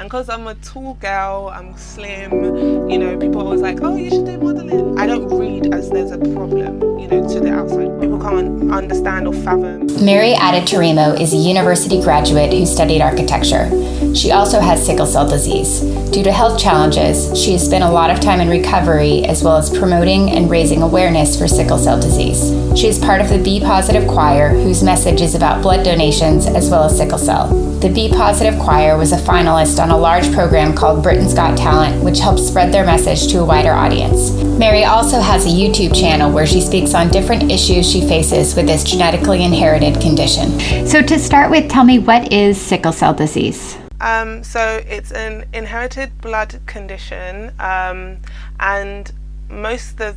And because I'm a tall girl, I'm slim, you know, people are always like, oh, you should do modeling. I don't read as there's a problem, you know, to the outside. People can't understand or fathom. Mary Adeturinmo is a university graduate who studied architecture. She also has sickle cell disease. Due to health challenges, she has spent a lot of time in recovery as well as promoting and raising awareness for sickle cell disease. She is part of the B Positive Choir, whose message is about blood donations as well as sickle cell. The B Positive Choir was a finalist on a large program called Britain's Got Talent, which helps spread their message to a wider audience. Mary also has a YouTube channel where she speaks on different issues she faces with this genetically inherited condition. So, to start with, tell me what is sickle cell disease? Um, so it's an inherited blood condition, um, and most of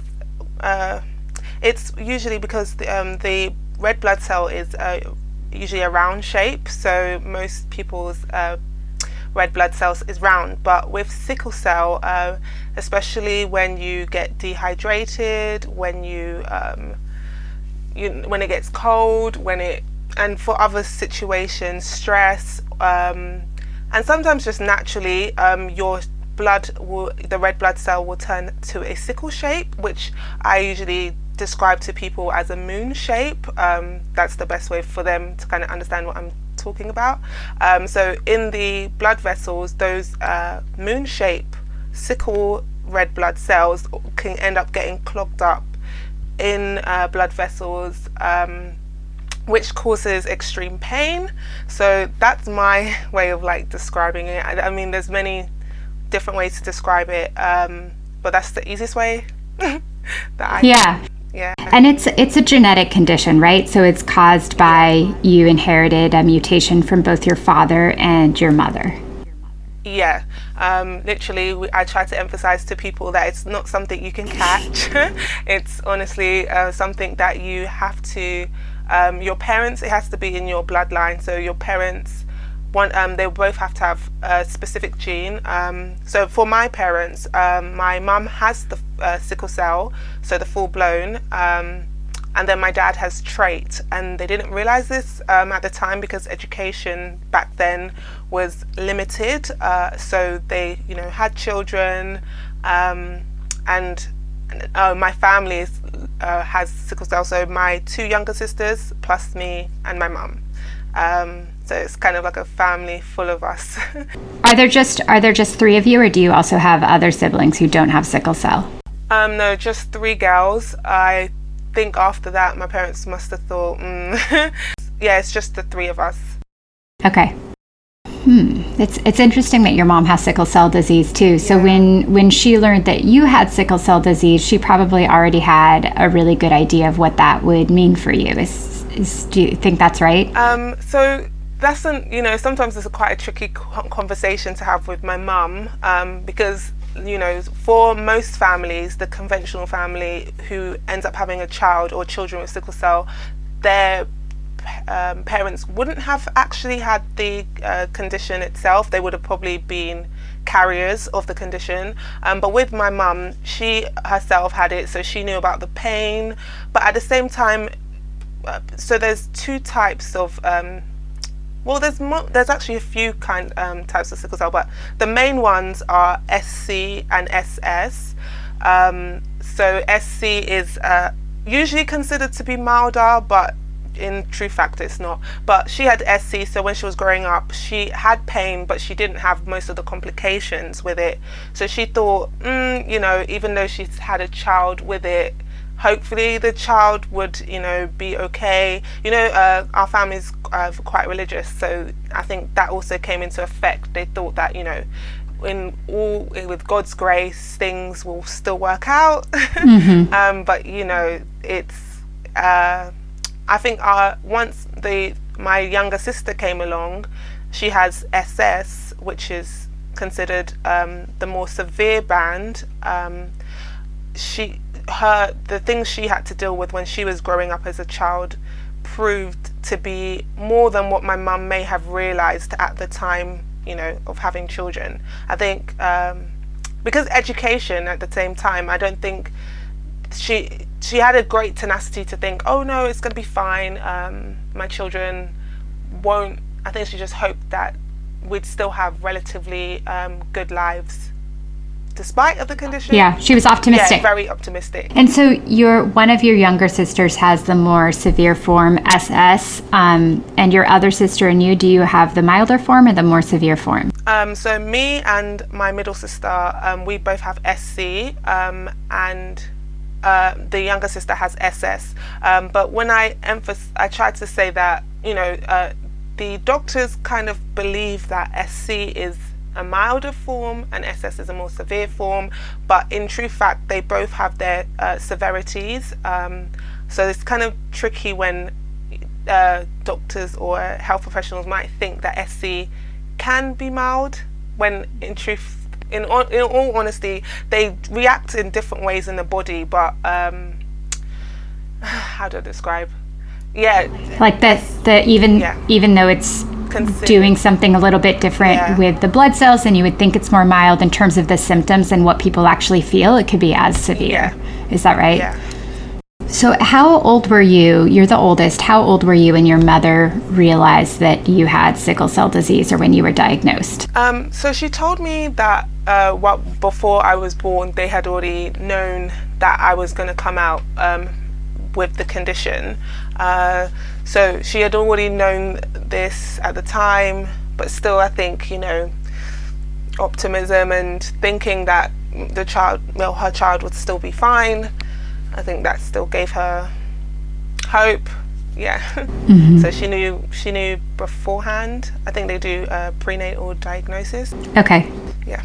uh, it's usually because the, um, the, red blood cell is uh, usually a round shape. So most people's uh, red blood cells is round, but with sickle cell, uh, especially when you get dehydrated, when you, um, you when it gets cold, when it and for other situations, stress. Um, and sometimes just naturally um, your blood will the red blood cell will turn to a sickle shape which i usually describe to people as a moon shape um, that's the best way for them to kind of understand what i'm talking about um, so in the blood vessels those uh, moon shape sickle red blood cells can end up getting clogged up in uh, blood vessels um, which causes extreme pain. So that's my way of like describing it. I, I mean, there's many different ways to describe it, um, but that's the easiest way that I. Yeah. Yeah. And it's it's a genetic condition, right? So it's caused by you inherited a mutation from both your father and your mother. Yeah, um, literally, we, I try to emphasize to people that it's not something you can catch. it's honestly uh, something that you have to um, your parents, it has to be in your bloodline. So your parents, one, um, they both have to have a specific gene. Um, so for my parents, um, my mum has the uh, sickle cell, so the full blown, um, and then my dad has trait. And they didn't realize this um, at the time because education back then was limited. Uh, so they, you know, had children, and uh, my family is, uh, has sickle cell. So my two younger sisters, plus me and my mum. Um, so it's kind of like a family full of us. are there just are there just three of you, or do you also have other siblings who don't have sickle cell? Um, no, just three girls. I think after that, my parents must have thought, mm. yeah, it's just the three of us. Okay. Hmm. It's it's interesting that your mom has sickle cell disease too. So yeah. when when she learned that you had sickle cell disease, she probably already had a really good idea of what that would mean for you. Is, is do you think that's right? Um. So that's an you know sometimes it's a quite a tricky conversation to have with my mum um, because you know for most families the conventional family who ends up having a child or children with sickle cell their um, parents wouldn't have actually had the uh, condition itself. They would have probably been carriers of the condition. Um, but with my mum, she herself had it, so she knew about the pain. But at the same time, uh, so there's two types of. Um, well, there's mo- there's actually a few kind um, types of sickle cell, but the main ones are SC and SS. Um, so SC is uh, usually considered to be milder, but in true fact it's not but she had SC so when she was growing up she had pain but she didn't have most of the complications with it so she thought mm, you know even though she's had a child with it hopefully the child would you know be okay you know uh, our family's uh, quite religious so I think that also came into effect they thought that you know in all with God's grace things will still work out mm-hmm. um, but you know it's uh, I think uh, once the my younger sister came along, she has SS, which is considered um, the more severe band. Um, she her the things she had to deal with when she was growing up as a child proved to be more than what my mum may have realized at the time you know of having children i think um, because education at the same time i don't think she she had a great tenacity to think, oh no, it's going to be fine. Um, my children won't. I think she just hoped that we'd still have relatively um, good lives despite of the condition. Yeah, she was optimistic. Yeah, very optimistic. And so your one of your younger sisters has the more severe form SS, um, and your other sister and you, do you have the milder form or the more severe form? Um, so me and my middle sister, um, we both have SC, um, and uh, the younger sister has SS. Um, but when I emphasize, I tried to say that you know uh, the doctors kind of believe that SC is a milder form and SS is a more severe form, but in true fact, they both have their uh, severities. Um, so it's kind of tricky when uh, doctors or health professionals might think that SC can be mild, when in truth, in all, in all honesty, they react in different ways in the body. But um, how do I describe? Yeah, like that. The even yeah. even though it's doing something a little bit different yeah. with the blood cells, and you would think it's more mild in terms of the symptoms and what people actually feel. It could be as severe. Yeah. Is that right? Yeah. So, how old were you? You're the oldest. How old were you when your mother realized that you had sickle cell disease or when you were diagnosed? Um, so, she told me that uh, what, before I was born, they had already known that I was going to come out um, with the condition. Uh, so she had already known this at the time, but still, I think, you know, optimism and thinking that the child, well, her child would still be fine. I think that still gave her hope. Yeah. Mm-hmm. so she knew she knew beforehand. I think they do a prenatal diagnosis. Okay. Yeah.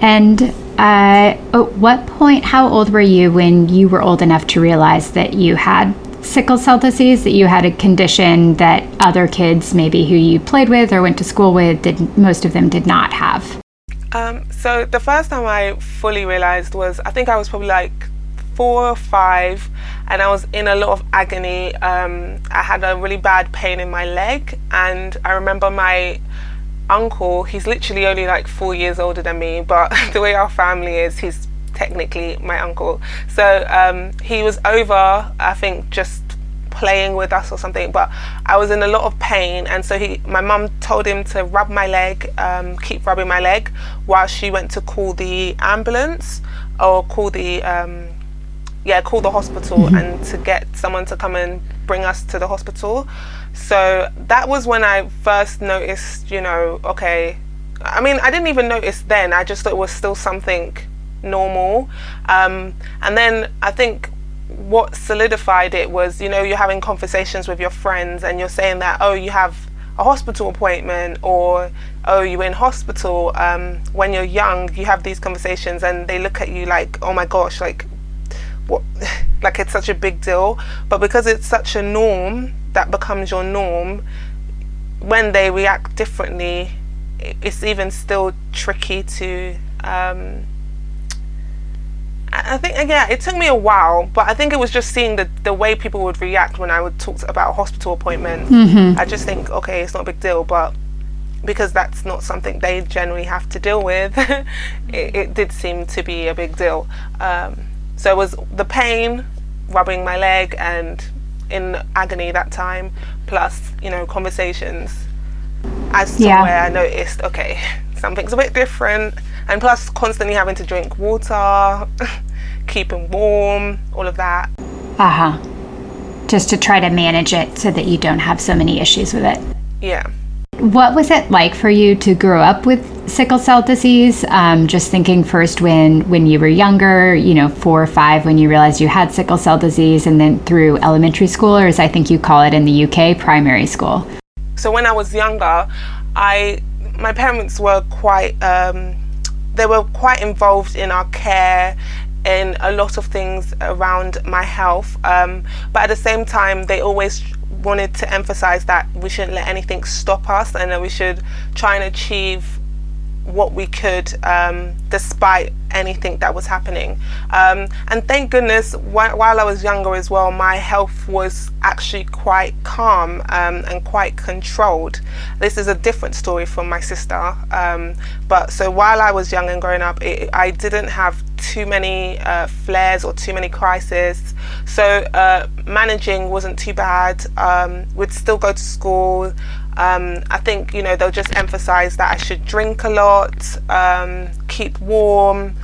And uh, at what point, how old were you when you were old enough to realize that you had sickle cell disease, that you had a condition that other kids, maybe who you played with or went to school with, did most of them did not have? Um, so the first time I fully realized was I think I was probably like four or five, and I was in a lot of agony. Um, I had a really bad pain in my leg, and I remember my uncle. He's literally only like four years older than me, but the way our family is, he's technically my uncle. So um, he was over, I think, just playing with us or something. But I was in a lot of pain, and so he, my mum told him to rub my leg, um, keep rubbing my leg, while she went to call the ambulance or call the um, yeah, call the hospital mm-hmm. and to get someone to come and bring us to the hospital. So that was when I first noticed, you know, okay. I mean, I didn't even notice then. I just thought it was still something normal. Um, and then I think what solidified it was, you know, you're having conversations with your friends and you're saying that, oh, you have a hospital appointment or oh you're in hospital um, when you're young you have these conversations and they look at you like oh my gosh like what like it's such a big deal but because it's such a norm that becomes your norm when they react differently it's even still tricky to um, I think yeah, it took me a while, but I think it was just seeing the the way people would react when I would talk about a hospital appointment. Mm-hmm. I just think okay, it's not a big deal, but because that's not something they generally have to deal with, it, it, did seem to be a big deal. Um, so it was the pain, rubbing my leg, and in agony that time, plus you know conversations as to yeah. where I noticed okay, something's a bit different and plus constantly having to drink water, keeping warm, all of that. Uh huh. Just to try to manage it so that you don't have so many issues with it. Yeah. What was it like for you to grow up with sickle cell disease? Um, just thinking first when when you were younger, you know, four or five, when you realized you had sickle cell disease, and then through elementary school, or as I think you call it in the UK, primary school. So when I was younger, I my parents were quite. Um, they were quite involved in our care in a lot of things around my health um, but at the same time they always wanted to emphasize that we shouldn't let anything stop us and that we should try and achieve what we could um, despite anything that was happening. Um, and thank goodness, wh- while I was younger as well, my health was actually quite calm um, and quite controlled. This is a different story from my sister. Um, but so while I was young and growing up, it, I didn't have too many uh, flares or too many crises. So uh, managing wasn't too bad. Um, we'd still go to school. Um, I think you know they'll just emphasize that I should drink a lot, um, keep warm.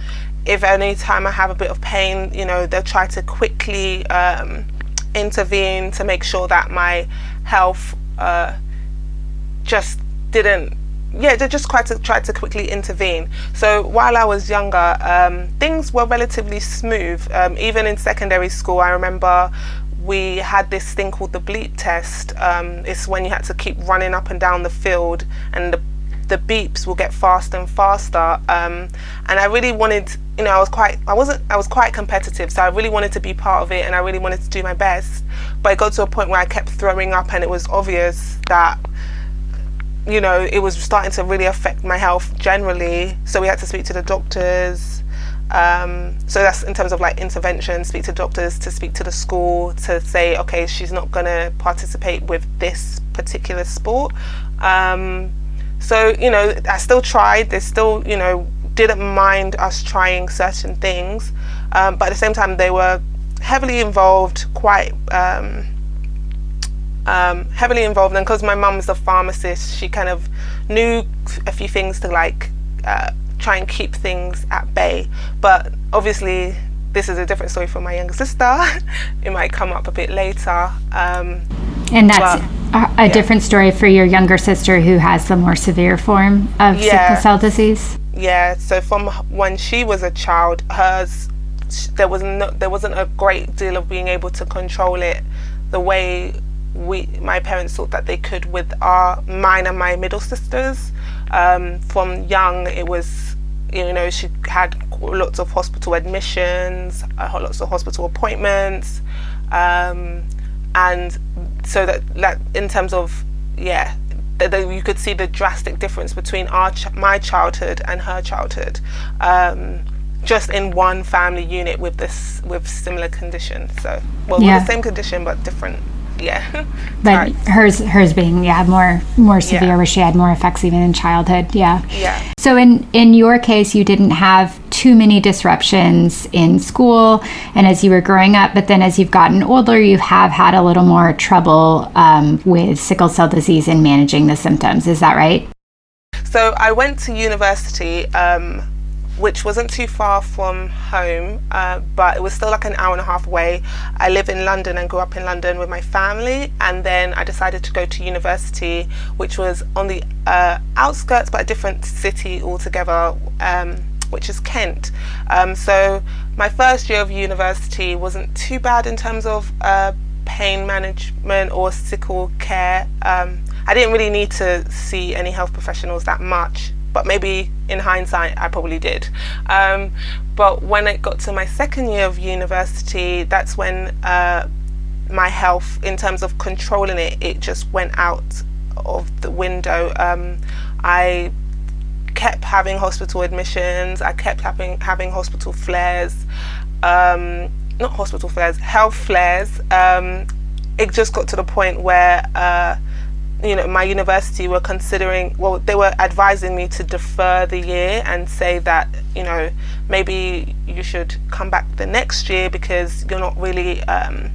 If any time I have a bit of pain, you know they'll try to quickly um, intervene to make sure that my health uh, just didn't yeah, they just tried to try to quickly intervene. So while I was younger, um, things were relatively smooth. Um, even in secondary school, I remember we had this thing called the bleep test. Um, it's when you had to keep running up and down the field, and the the beeps will get faster and faster. Um, and I really wanted, you know, I was quite, I wasn't, I was quite competitive, so I really wanted to be part of it, and I really wanted to do my best. But it got to a point where I kept throwing up, and it was obvious that you know, it was starting to really affect my health generally. So we had to speak to the doctors. Um, so that's in terms of like intervention, speak to doctors, to speak to the school, to say, okay, she's not going to participate with this particular sport. Um, so, you know, I still tried. They still, you know, didn't mind us trying certain things. Um, but at the same time, they were heavily involved, quite. Um, um, heavily involved, and because my mum's a pharmacist, she kind of knew a few things to like uh, try and keep things at bay. But obviously, this is a different story for my younger sister. it might come up a bit later. Um, and that's but, a, a yeah. different story for your younger sister who has the more severe form of yeah. sickle cell disease. Yeah. So from when she was a child, hers there was no, there wasn't a great deal of being able to control it the way we my parents thought that they could with our mine and my middle sisters. Um, from young, it was you know she had lots of hospital admissions, uh, lots of hospital appointments, um, and so that that in terms of yeah. That, you could see the drastic difference between our ch- my childhood and her childhood, um, just in one family unit with this with similar condition. So, well, yeah. the same condition but different yeah. but hers hers being yeah more more severe yeah. where she had more effects even in childhood. Yeah. Yeah. So in in your case you didn't have too many disruptions in school and as you were growing up, but then as you've gotten older you have had a little more trouble um, with sickle cell disease and managing the symptoms. Is that right? So I went to university um, which wasn't too far from home, uh, but it was still like an hour and a half away. I live in London and grew up in London with my family, and then I decided to go to university, which was on the uh, outskirts but a different city altogether, um, which is Kent. Um, so my first year of university wasn't too bad in terms of uh, pain management or sickle care. Um, I didn't really need to see any health professionals that much but maybe in hindsight I probably did. Um, but when it got to my second year of university, that's when uh, my health, in terms of controlling it, it just went out of the window. Um, I kept having hospital admissions. I kept having having hospital flares. Um, not hospital flares, health flares. Um, it just got to the point where uh, you know, my university were considering, well, they were advising me to defer the year and say that, you know, maybe you should come back the next year because you're not really um,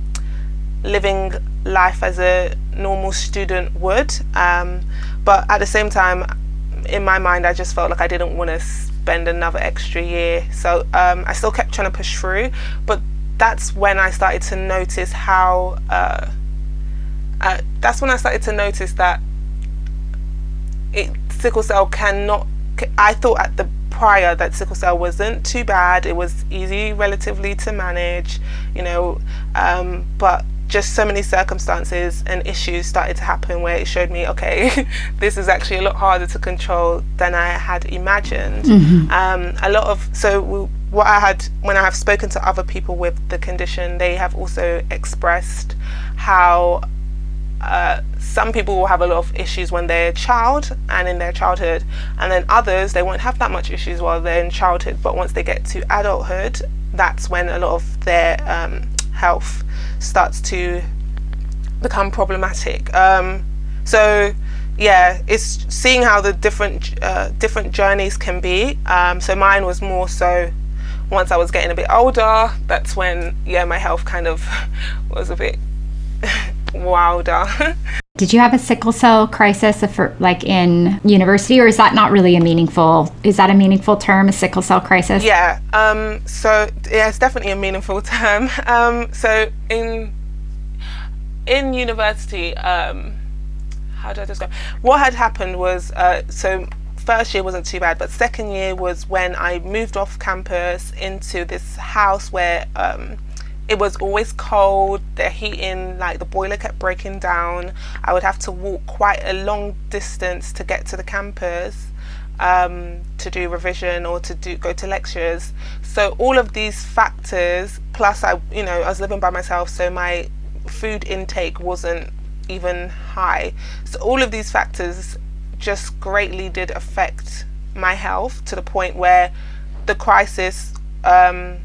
living life as a normal student would. Um, but at the same time, in my mind, I just felt like I didn't want to spend another extra year. So um, I still kept trying to push through. But that's when I started to notice how. Uh, uh, that's when I started to notice that it, sickle cell cannot. I thought at the prior that sickle cell wasn't too bad. It was easy, relatively, to manage, you know, um, but just so many circumstances and issues started to happen where it showed me, okay, this is actually a lot harder to control than I had imagined. Mm-hmm. Um, a lot of so we, what I had when I have spoken to other people with the condition, they have also expressed how uh, some people will have a lot of issues when they're a child and in their childhood, and then others they won't have that much issues while they're in childhood. But once they get to adulthood, that's when a lot of their um, health starts to become problematic. Um, so yeah, it's seeing how the different uh, different journeys can be. Um, so mine was more so once I was getting a bit older. That's when yeah, my health kind of was a bit wilder. Did you have a sickle cell crisis for, like in university, or is that not really a meaningful? Is that a meaningful term, a sickle cell crisis? Yeah. Um, so yeah, it's definitely a meaningful term. Um, so in in university, um, how do I describe? What had happened was uh, so first year wasn't too bad, but second year was when I moved off campus into this house where um, it was always cold. The heating, like the boiler kept breaking down. I would have to walk quite a long distance to get to the campus um, to do revision or to do go to lectures. So all of these factors, plus I, you know, I was living by myself, so my food intake wasn't even high. So all of these factors just greatly did affect my health to the point where the crisis um,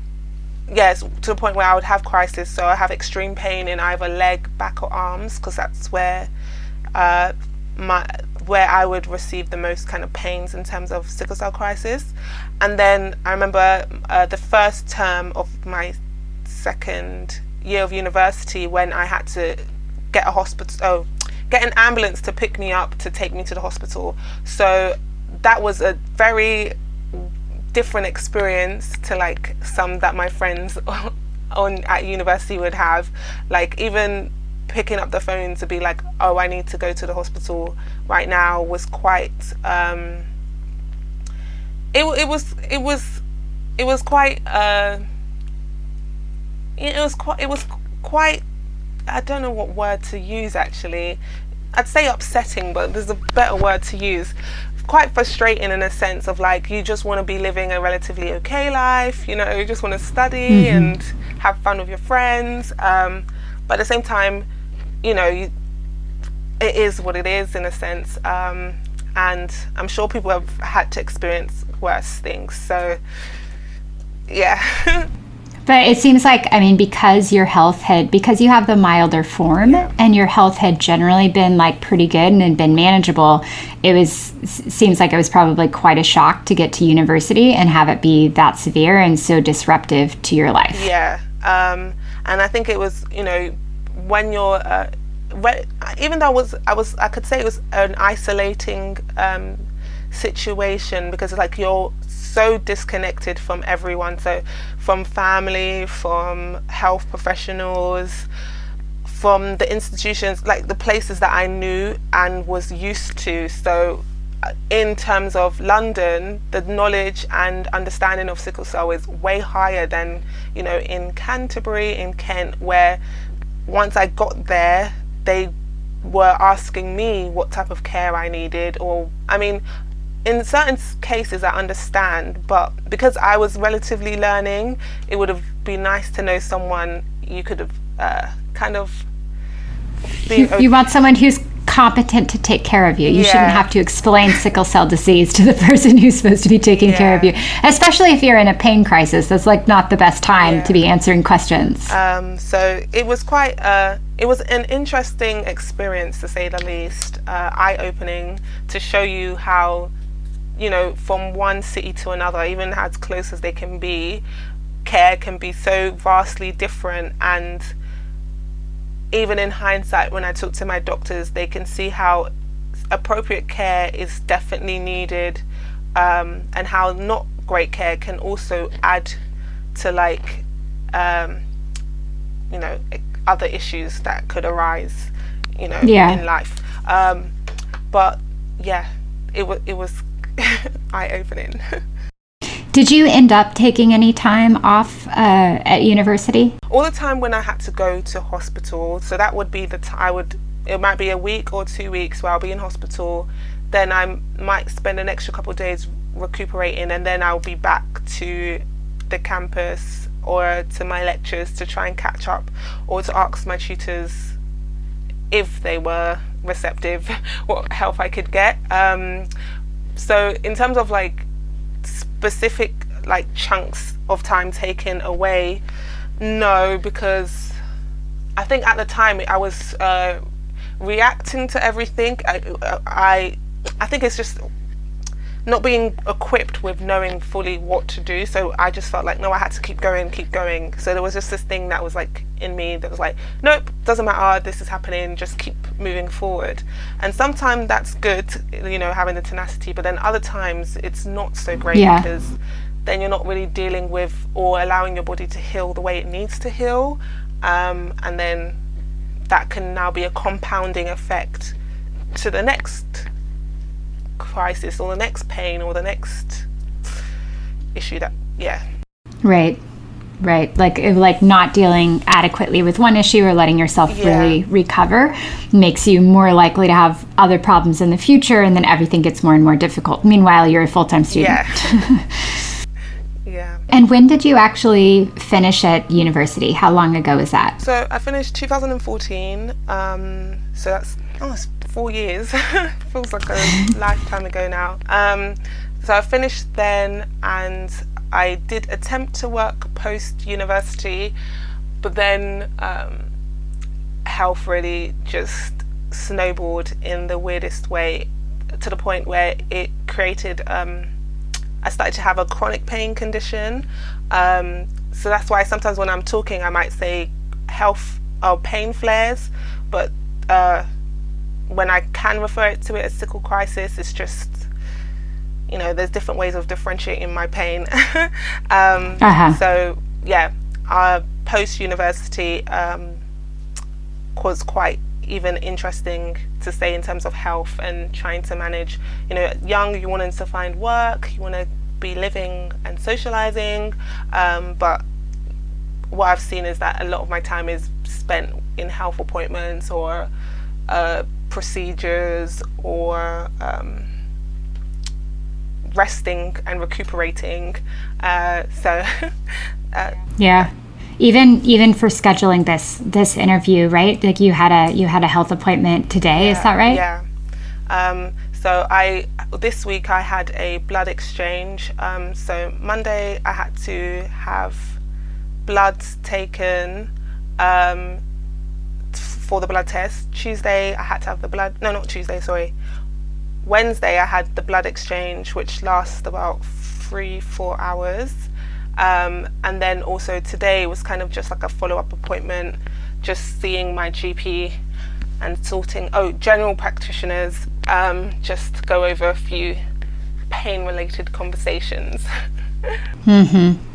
yes, to the point where I would have crisis. So I have extreme pain in either leg, back, or arms because that's where uh, my where I would receive the most kind of pains in terms of sickle cell crisis. And then I remember uh, the first term of my second year of university when I had to get a hospital, oh, get an ambulance to pick me up to take me to the hospital. So that was a very different experience to like some that my friends on at university would have. Like even picking up the phone to be like oh i need to go to the hospital right now was quite um it, it was it was it was quite uh it was quite it was quite i don't know what word to use actually. I'd say upsetting but there's a better word to use quite frustrating in a sense of like you just want to be living a relatively okay life you know you just want to study mm-hmm. and have fun with your friends um, but at the same time you know you, it is what it is in a sense um, and i'm sure people have had to experience worse things so yeah But it seems like, I mean, because your health had, because you have the milder form yeah. and your health had generally been like pretty good and had been manageable, it was, seems like it was probably quite a shock to get to university and have it be that severe and so disruptive to your life. Yeah. Um, and I think it was, you know, when you're, uh, when, even though I was, I was, I could say it was an isolating um, situation because it's like you're so disconnected from everyone. So, from family, from health professionals, from the institutions, like the places that I knew and was used to. So, uh, in terms of London, the knowledge and understanding of sickle cell is way higher than, you know, in Canterbury, in Kent, where once I got there, they were asking me what type of care I needed, or I mean, in certain cases I understand, but because I was relatively learning, it would have been nice to know someone you could have uh, kind of. You, you, want someone who's competent to take care of you. You yeah. shouldn't have to explain sickle cell disease to the person who's supposed to be taking yeah. care of you, especially if you're in a pain crisis. That's like not the best time yeah. to be answering questions. Um, so it was quite. Uh, it was an interesting experience to say the least, uh, eye opening to show you how you know, from one city to another, even as close as they can be, care can be so vastly different. And even in hindsight, when I talk to my doctors, they can see how appropriate care is definitely needed um, and how not great care can also add to, like, um, you know, other issues that could arise, you know, yeah. in life. Um, but yeah, it was it was eye opening. Did you end up taking any time off uh, at university? All the time when I had to go to hospital. So that would be the time I would. It might be a week or two weeks where I'll be in hospital. Then I might spend an extra couple of days recuperating, and then I'll be back to the campus or to my lectures to try and catch up, or to ask my tutors if they were receptive what help I could get. Um, so in terms of like specific like chunks of time taken away, no, because I think at the time I was uh, reacting to everything. I, I, I think it's just not being equipped with knowing fully what to do. So I just felt like, no, I had to keep going, keep going. So there was just this thing that was like in me that was like, nope, doesn't matter. This is happening. Just keep moving forward. And sometimes that's good, you know, having the tenacity, but then other times it's not so great yeah. because then you're not really dealing with or allowing your body to heal the way it needs to heal. Um, and then that can now be a compounding effect to the next crisis or the next pain or the next issue that yeah. Right right. Like like not dealing adequately with one issue or letting yourself yeah. really recover makes you more likely to have other problems in the future and then everything gets more and more difficult. Meanwhile you're a full-time student. Yeah. Yeah. And when did you actually finish at university? How long ago was that? So i finished 2014 um, so that's oh, it's four years. Feels like a lifetime ago now. Um, so I finished then and I did attempt to work post university, but then um, health really just snowballed in the weirdest way to the point where it created. Um, I started to have a chronic pain condition. Um, so that's why sometimes when I'm talking, I might say health or pain flares, but uh, when I can refer it to it as sickle crisis, it's just you know there's different ways of differentiating my pain. um, uh-huh. So yeah, uh, post university um, was quite even interesting to say in terms of health and trying to manage. You know, young, you wanted to find work, you want to be living and socializing, um, but what I've seen is that a lot of my time is spent in health appointments or uh, procedures or um, resting and recuperating. Uh, so, uh, yeah. Even even for scheduling this this interview, right? Like you had a you had a health appointment today. Yeah, is that right? Yeah. Um, so I this week I had a blood exchange. Um, so Monday I had to have blood taken. Um, for the blood test. Tuesday, I had to have the blood. No, not Tuesday. Sorry. Wednesday, I had the blood exchange, which lasts about three, four hours. Um, and then also today was kind of just like a follow up appointment, just seeing my GP and sorting. Oh, general practitioners, um, just go over a few pain related conversations. mm-hmm.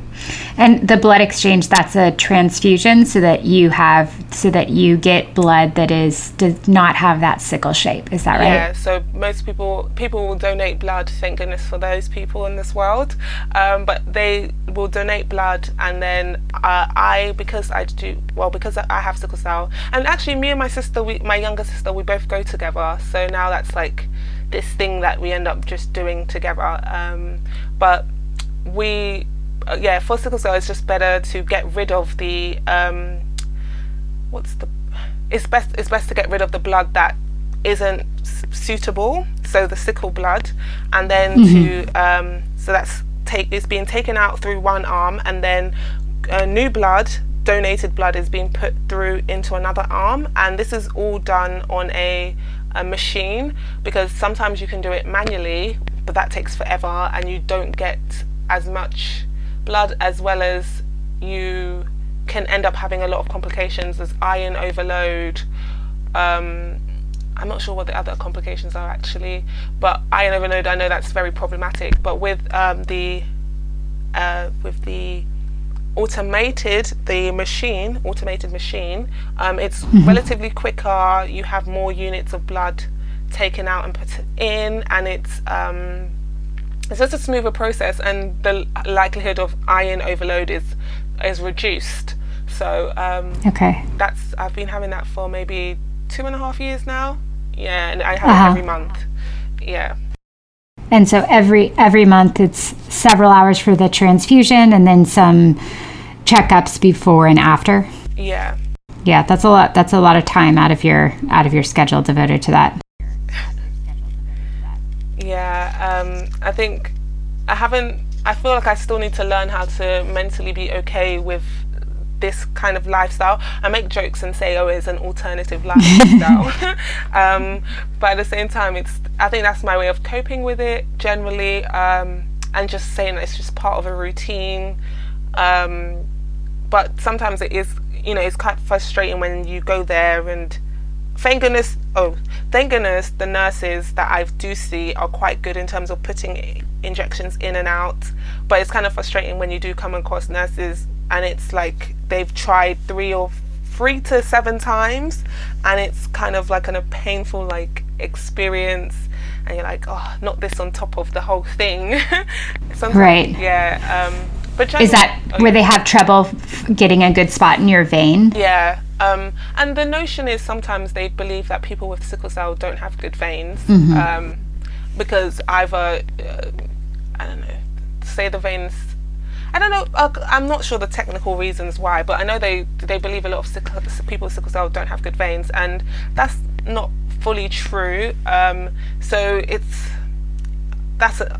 And the blood exchange, that's a transfusion so that you have so that you get blood that is does not have that sickle shape. Is that right? Yeah, so most people people will donate blood, thank goodness for those people in this world. Um, but they will donate blood and then uh, I because I do well because I have sickle cell and actually me and my sister we, my younger sister we both go together. So now that's like this thing that we end up just doing together. Um, but we yeah, for sickle cell, it's just better to get rid of the um, what's the it's best it's best to get rid of the blood that isn't suitable, so the sickle blood, and then mm-hmm. to um, so that's take is being taken out through one arm, and then uh, new blood donated blood is being put through into another arm and this is all done on a, a, machine because sometimes you can do it manually but that takes forever and you don't get as much blood as well as you can end up having a lot of complications as iron overload. Um, I'm not sure what the other complications are actually, but iron overload I know that's very problematic. But with um, the uh, with the automated the machine automated machine um, it's mm-hmm. relatively quicker you have more units of blood taken out and put in and it's um, it's just a smoother process and the likelihood of iron overload is is reduced. So um, okay. that's i've been having that for maybe two and a half years now. Yeah and i have uh-huh. it every month. Yeah. And so every every month it's several hours for the transfusion and then some checkups before and after? Yeah. Yeah that's a lot that's a lot of time out of your out of your schedule devoted to that yeah, um, I think I haven't. I feel like I still need to learn how to mentally be okay with this kind of lifestyle. I make jokes and say, "Oh, it's an alternative lifestyle," um, but at the same time, it's. I think that's my way of coping with it generally, um, and just saying that it's just part of a routine. Um, but sometimes it is, you know, it's quite frustrating when you go there and thank goodness oh, thank goodness the nurses that I do see are quite good in terms of putting injections in and out. But it's kind of frustrating when you do come across nurses and it's like they've tried three or three to seven times and it's kind of like an, a painful like experience. And you're like oh not this on top of the whole thing. Right. yeah um, but is that oh, where yeah. they have trouble f- getting a good spot in your vein? Yeah um, and the notion is sometimes they believe that people with sickle cell don't have good veins mm-hmm. um, because either uh, I don't know say the veins I don't know. Uh, I'm not sure the technical reasons why, but I know they they believe a lot of sickle, people with sickle cell don't have good veins, and that's not fully true. Um, so it's that's a,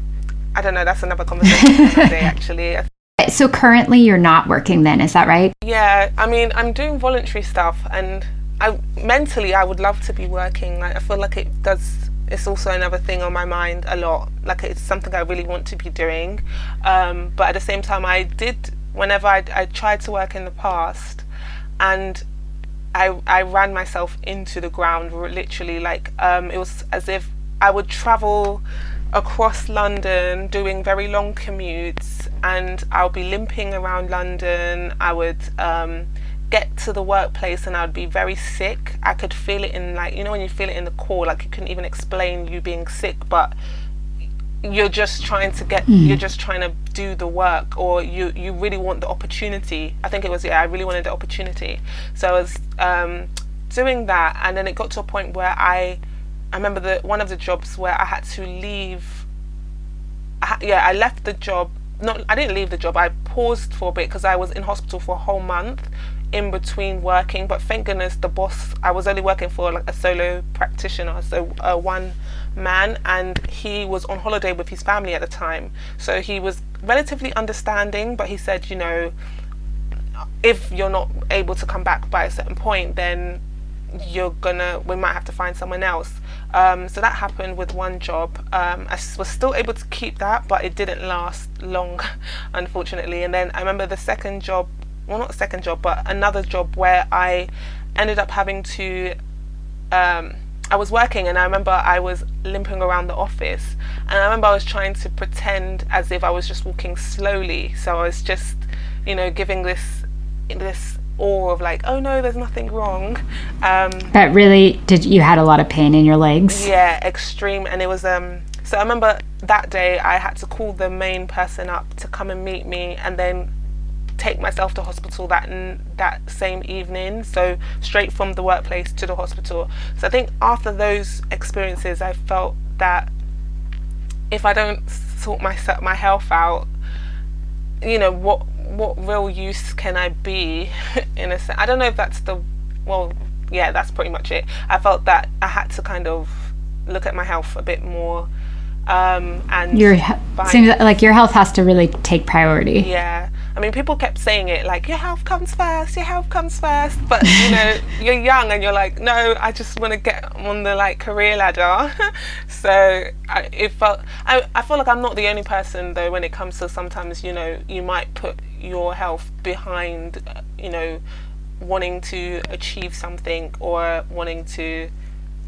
I don't know. That's another conversation day, actually. So currently, you're not working. Then is that right? Yeah. I mean, I'm doing voluntary stuff, and I mentally I would love to be working. Like I feel like it does it's also another thing on my mind a lot. Like it's something I really want to be doing, um, but at the same time, I did whenever I, I tried to work in the past, and I I ran myself into the ground literally. Like um, it was as if I would travel across London doing very long commutes, and I'll be limping around London. I would um, get to the workplace and I would be very sick. I could feel it in like you know when you feel it in the core, like you couldn't even explain you being sick, but you're just trying to get mm. you're just trying to do the work or you you really want the opportunity. I think it was yeah, I really wanted the opportunity. So I was um, doing that and then it got to a point where I I remember the one of the jobs where I had to leave I, yeah, I left the job not I didn't leave the job. I paused for a bit because I was in hospital for a whole month in between working but thank goodness the boss i was only working for like a solo practitioner so uh, one man and he was on holiday with his family at the time so he was relatively understanding but he said you know if you're not able to come back by a certain point then you're gonna we might have to find someone else um, so that happened with one job. Um, i was still able to keep that but it didn't last long unfortunately. And then i remember the second job well not second job but another job where I ended up having to um, I was working and I remember I was limping around the office. And I remember I was trying to pretend as if I was just walking slowly. So I was just you know giving this this awe of like oh no there's nothing wrong um, that really did you had a lot of pain in your legs yeah extreme and it was um so I remember that day I had to call the main person up to come and meet me and then take myself to hospital that that same evening. So straight from the workplace to the hospital. So I think after those experiences, I felt that if I don't sort my my health out, you know what what real use can I be in a sense? I don't know if that's the well, yeah, that's pretty much it. I felt that I had to kind of look at my health a bit more. Um, and your seems like your health has to really take priority. Yeah, I mean, people kept saying it like, your health comes first, your health comes first. But, you know, you're young and you're like, no, I just want to get on the like career ladder. so I, it felt, I, I feel like I'm not the only person though when it comes to sometimes, you know, you might put your health behind, uh, you know, wanting to achieve something or wanting to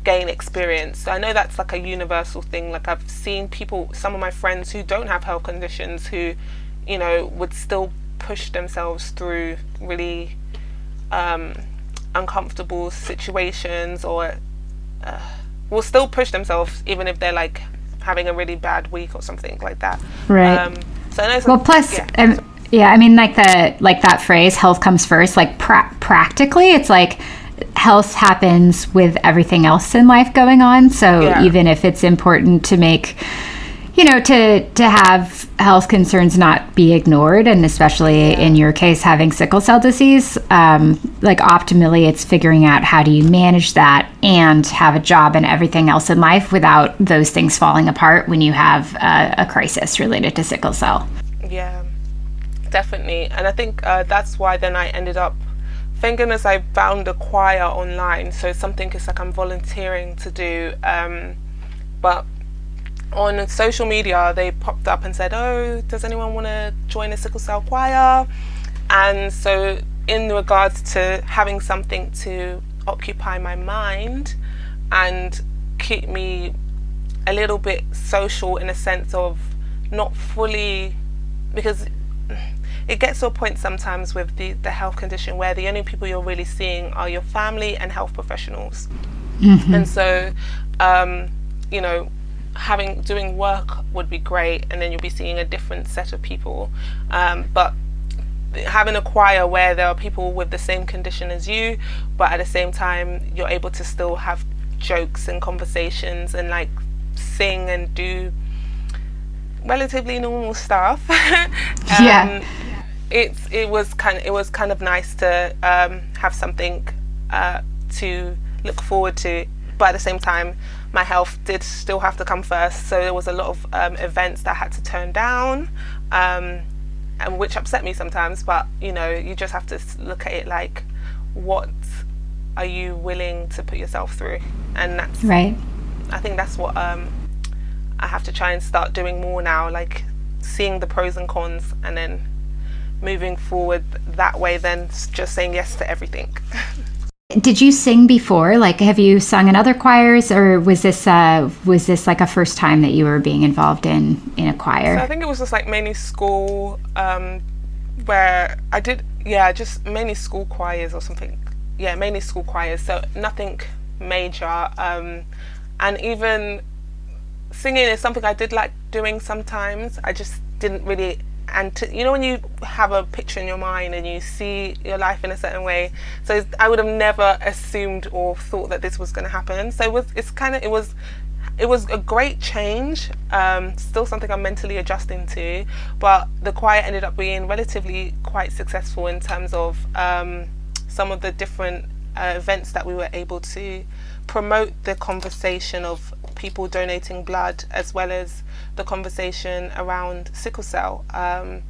gain experience. So I know that's like a universal thing. Like I've seen people, some of my friends who don't have health conditions who, you know, would still push themselves through really um, uncomfortable situations or uh, will still push themselves even if they're like having a really bad week or something like that. Right. Um, so I know. Well, plus, yeah. Um, yeah, I mean, like the like that phrase, "health comes first. Like pra- practically, it's like health happens with everything else in life going on. So yeah. even if it's important to make you know to to have health concerns not be ignored and especially yeah. in your case having sickle cell disease um, like optimally it's figuring out how do you manage that and have a job and everything else in life without those things falling apart when you have a, a crisis related to sickle cell yeah definitely and i think uh, that's why then i ended up thank goodness i found a choir online so something it's like i'm volunteering to do um, but on social media they popped up and said, "Oh, does anyone want to join a sickle cell choir?" And so, in regards to having something to occupy my mind, and keep me a little bit social in a sense of not fully because it gets to a point sometimes with the, the health condition where the only people you're really seeing are your family and health professionals. Mm-hmm. And so, um, you know, having doing work would be great, and then you'll be seeing a different set of people. Um, but having a choir where there are people with the same condition as you, but at the same time you're able to still have jokes and conversations and like sing and do relatively normal stuff. um, yeah. It's it was kind of it was kind of nice to um, have something uh, to look forward to, but at the same time, my health did still have to come first. So there was a lot of um, events that I had to turn down, um, and which upset me sometimes. But you know, you just have to look at it like, what are you willing to put yourself through? And that's right. I think that's what um, I have to try and start doing more now, like seeing the pros and cons and then moving forward that way than just saying yes to everything. Did you sing before? Like, have you sung in other choirs, or was this uh, was this like a first time that you were being involved in in a choir? So I think it was just like mainly school, um, where I did, yeah, just mainly school choirs or something. Yeah, mainly school choirs. So nothing major, um, and even singing is something I did like doing sometimes. I just didn't really and to, you know when you have a picture in your mind and you see your life in a certain way? So i would have never assumed or thought that this was going to happen. So it was it's kind of it was it was a great change um, still something i'm mentally adjusting to but the choir ended up being relatively quite successful in terms of um, some of the different uh, events that we were able to promote the conversation of people donating blood as well as the conversation around sickle cell um,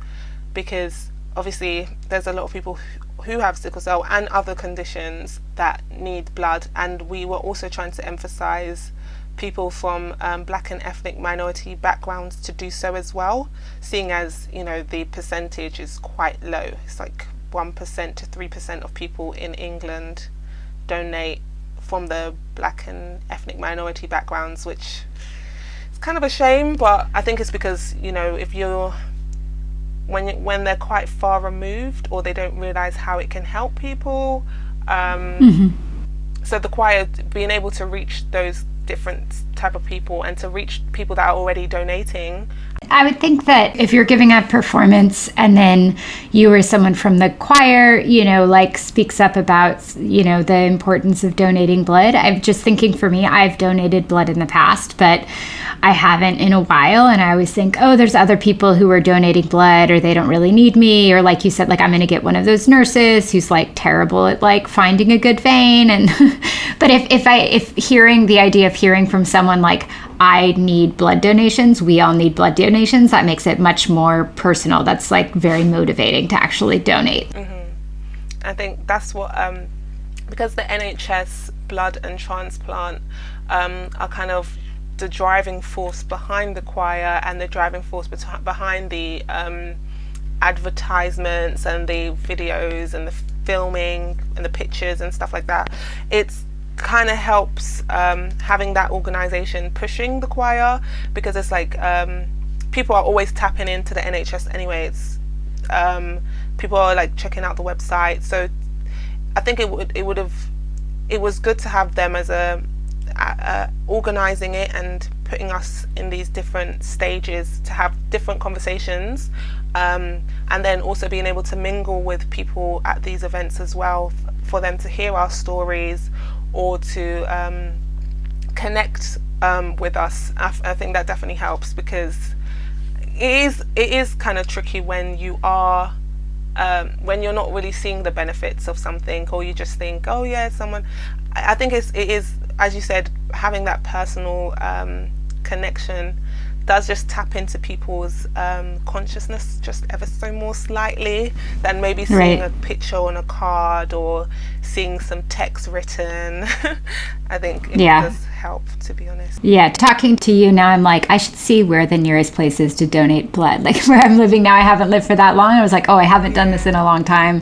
because obviously there's a lot of people who have sickle cell and other conditions that need blood. And we were also trying to emphasize people from um, black and ethnic minority backgrounds to do so as well seeing as you know the percentage is quite low. It's like 1% to 3% of people in England donate from the black and ethnic minority backgrounds, which is kind of a shame. But I think it's because you know if you're when you, when they're quite far removed or they don't realize how it can help people. Um, mm-hmm. So the choir being able to reach those different type of people and to reach people that are already donating I would think that if you're giving a performance and then you or someone from the choir, you know, like speaks up about, you know, the importance of donating blood. I'm just thinking for me, I've donated blood in the past, but I haven't in a while. And I always think, oh, there's other people who are donating blood or they don't really need me. Or like you said, like I'm going to get one of those nurses who's like terrible at like finding a good vein. And, but if, if I, if hearing the idea of hearing from someone like, I need blood donations, we all need blood donations, that makes it much more personal. That's like very motivating to actually donate. Mm-hmm. I think that's what, um, because the NHS blood and transplant um, are kind of the driving force behind the choir and the driving force behind the um, advertisements and the videos and the filming and the pictures and stuff like that. It's kind of helps um, having that organization pushing the choir because it's like um, people are always tapping into the NHS anyway. It's um, people are like checking out the website, so I think it would it would have it was good to have them as a, organizing it and putting us in these different stages to have different conversations um, and then also being able to mingle with people at these events as well for them to hear our stories or to um, connect um, with us. I, I, think that definitely helps because it is it is kind of tricky when you are um, when you're not really seeing the benefits of something or you just think oh yeah someone I, I think it's it is as you said having that personal um, connection does just tap into people's um, consciousness just ever so more slightly than maybe seeing right. a picture on a card or seeing some text written. I think it yeah. does help, to be honest. Yeah, talking to you now, I'm like, I should see where the nearest place is to donate blood. Like where I'm living now, I haven't lived for that long. I was like, oh, I haven't yeah. done this in a long time.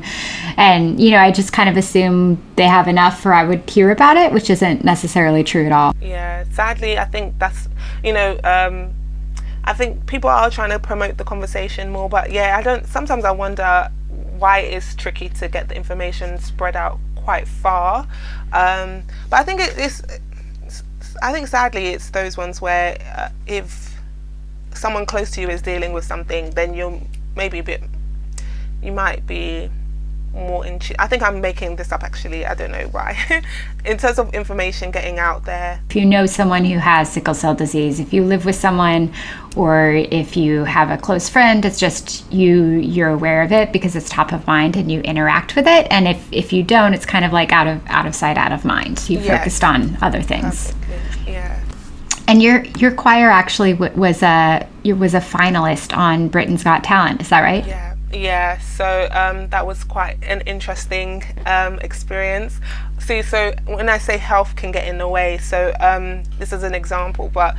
And, you know, I just kind of assume they have enough or I would hear about it, which isn't necessarily true at all. Yeah, sadly, I think that's, you know, um, I think people are trying to promote the conversation more, but yeah, I don't. Sometimes I wonder why it's tricky to get the information spread out quite far. Um, but I think it is. I think sadly it's those ones where uh, if someone close to you is dealing with something, then you're maybe a bit. You might be more in I think I'm making this up actually. I don't know why. in terms of information getting out there. If you know someone who has sickle cell disease, if you live with someone or if you have a close friend, it's just you you're aware of it because it's top of mind and you interact with it. And if if you don't, it's kind of like out of out of sight, out of mind. You yes. focused on other things. Yeah. And your your choir actually w- was a was a finalist on Britain's Got Talent. Is that right? Yeah. Yeah, so um, that was quite an interesting um, experience. See, so when I say health can get in the way, so um, this is an example, but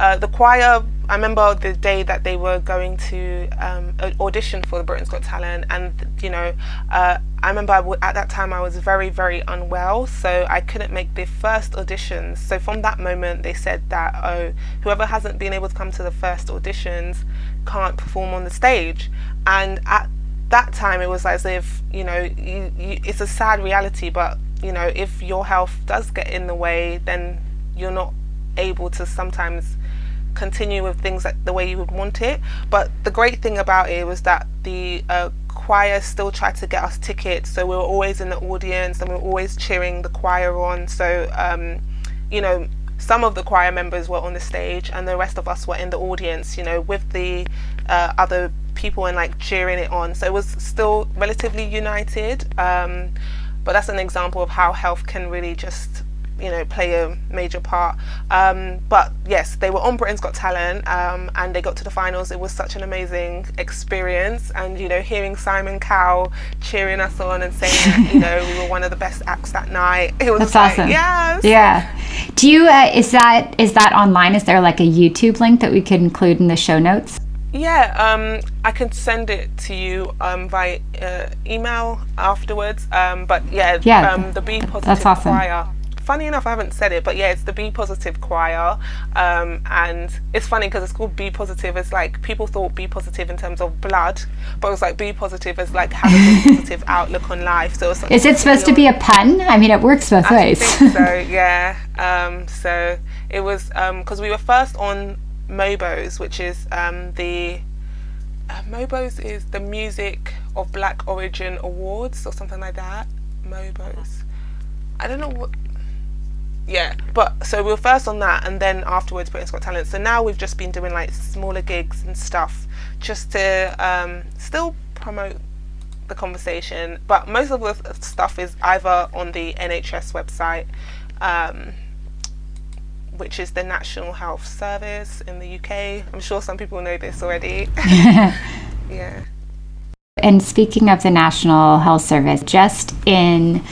uh, the choir, I remember the day that they were going to um, audition for the Britain's Got Talent, and you know, uh, I remember I w- at that time I was very, very unwell, so I couldn't make the first auditions. So from that moment, they said that, oh, whoever hasn't been able to come to the first auditions can't perform on the stage. And at that time it was as if you know you, you, it's a sad reality but you know if your health does get in the way then you're not able to sometimes continue with things like the way you would want it. But the great thing about it was that the uh, choir still tried to get us tickets. So we were always in the audience and we were always cheering the choir on. So um, you know some of the choir members were on the stage and the rest of us were in the audience you know with the uh, other people and like cheering it on. So it was still relatively united. Um, but that's an example of how health can really just you know play a major part. Um, but yes they were on britain's got talent um, and they got to the finals. It was such an amazing experience. And you know hearing simon cowell cheering us on and saying that you know we were one of the best acts that night it was that's like, awesome. yes. Yeah. Do you uh, is that is that online? Is there like a youtube link that we could include in the show notes? Yeah, um, I can send it to you um, via uh, email afterwards. Um, but yeah, yeah. um, the B Positive that's awesome. Choir. Funny enough, I haven't said it, but yeah, it's the B Positive Choir, um, and it's funny because it's called Be Positive. It's like people thought Be Positive in terms of blood, but it was like Be Positive as like having a positive outlook on life. So like is it supposed to be a pun? I mean, it works both I ways. so yeah, um, so it was because we were first on Mobos, which is um, the uh, Mobos is the Music of Black Origin Awards or something like that. Mobos. I don't know what. Yeah, but so we were first on that, and then afterwards Britain's Got Talent. So now we've just been doing like smaller gigs and stuff, just to um, still promote the conversation. But most of the stuff is either on the NHS website. Um, which is the National Health Service in the UK. I'm sure some people know this already. yeah. And speaking of the National Health Service, just in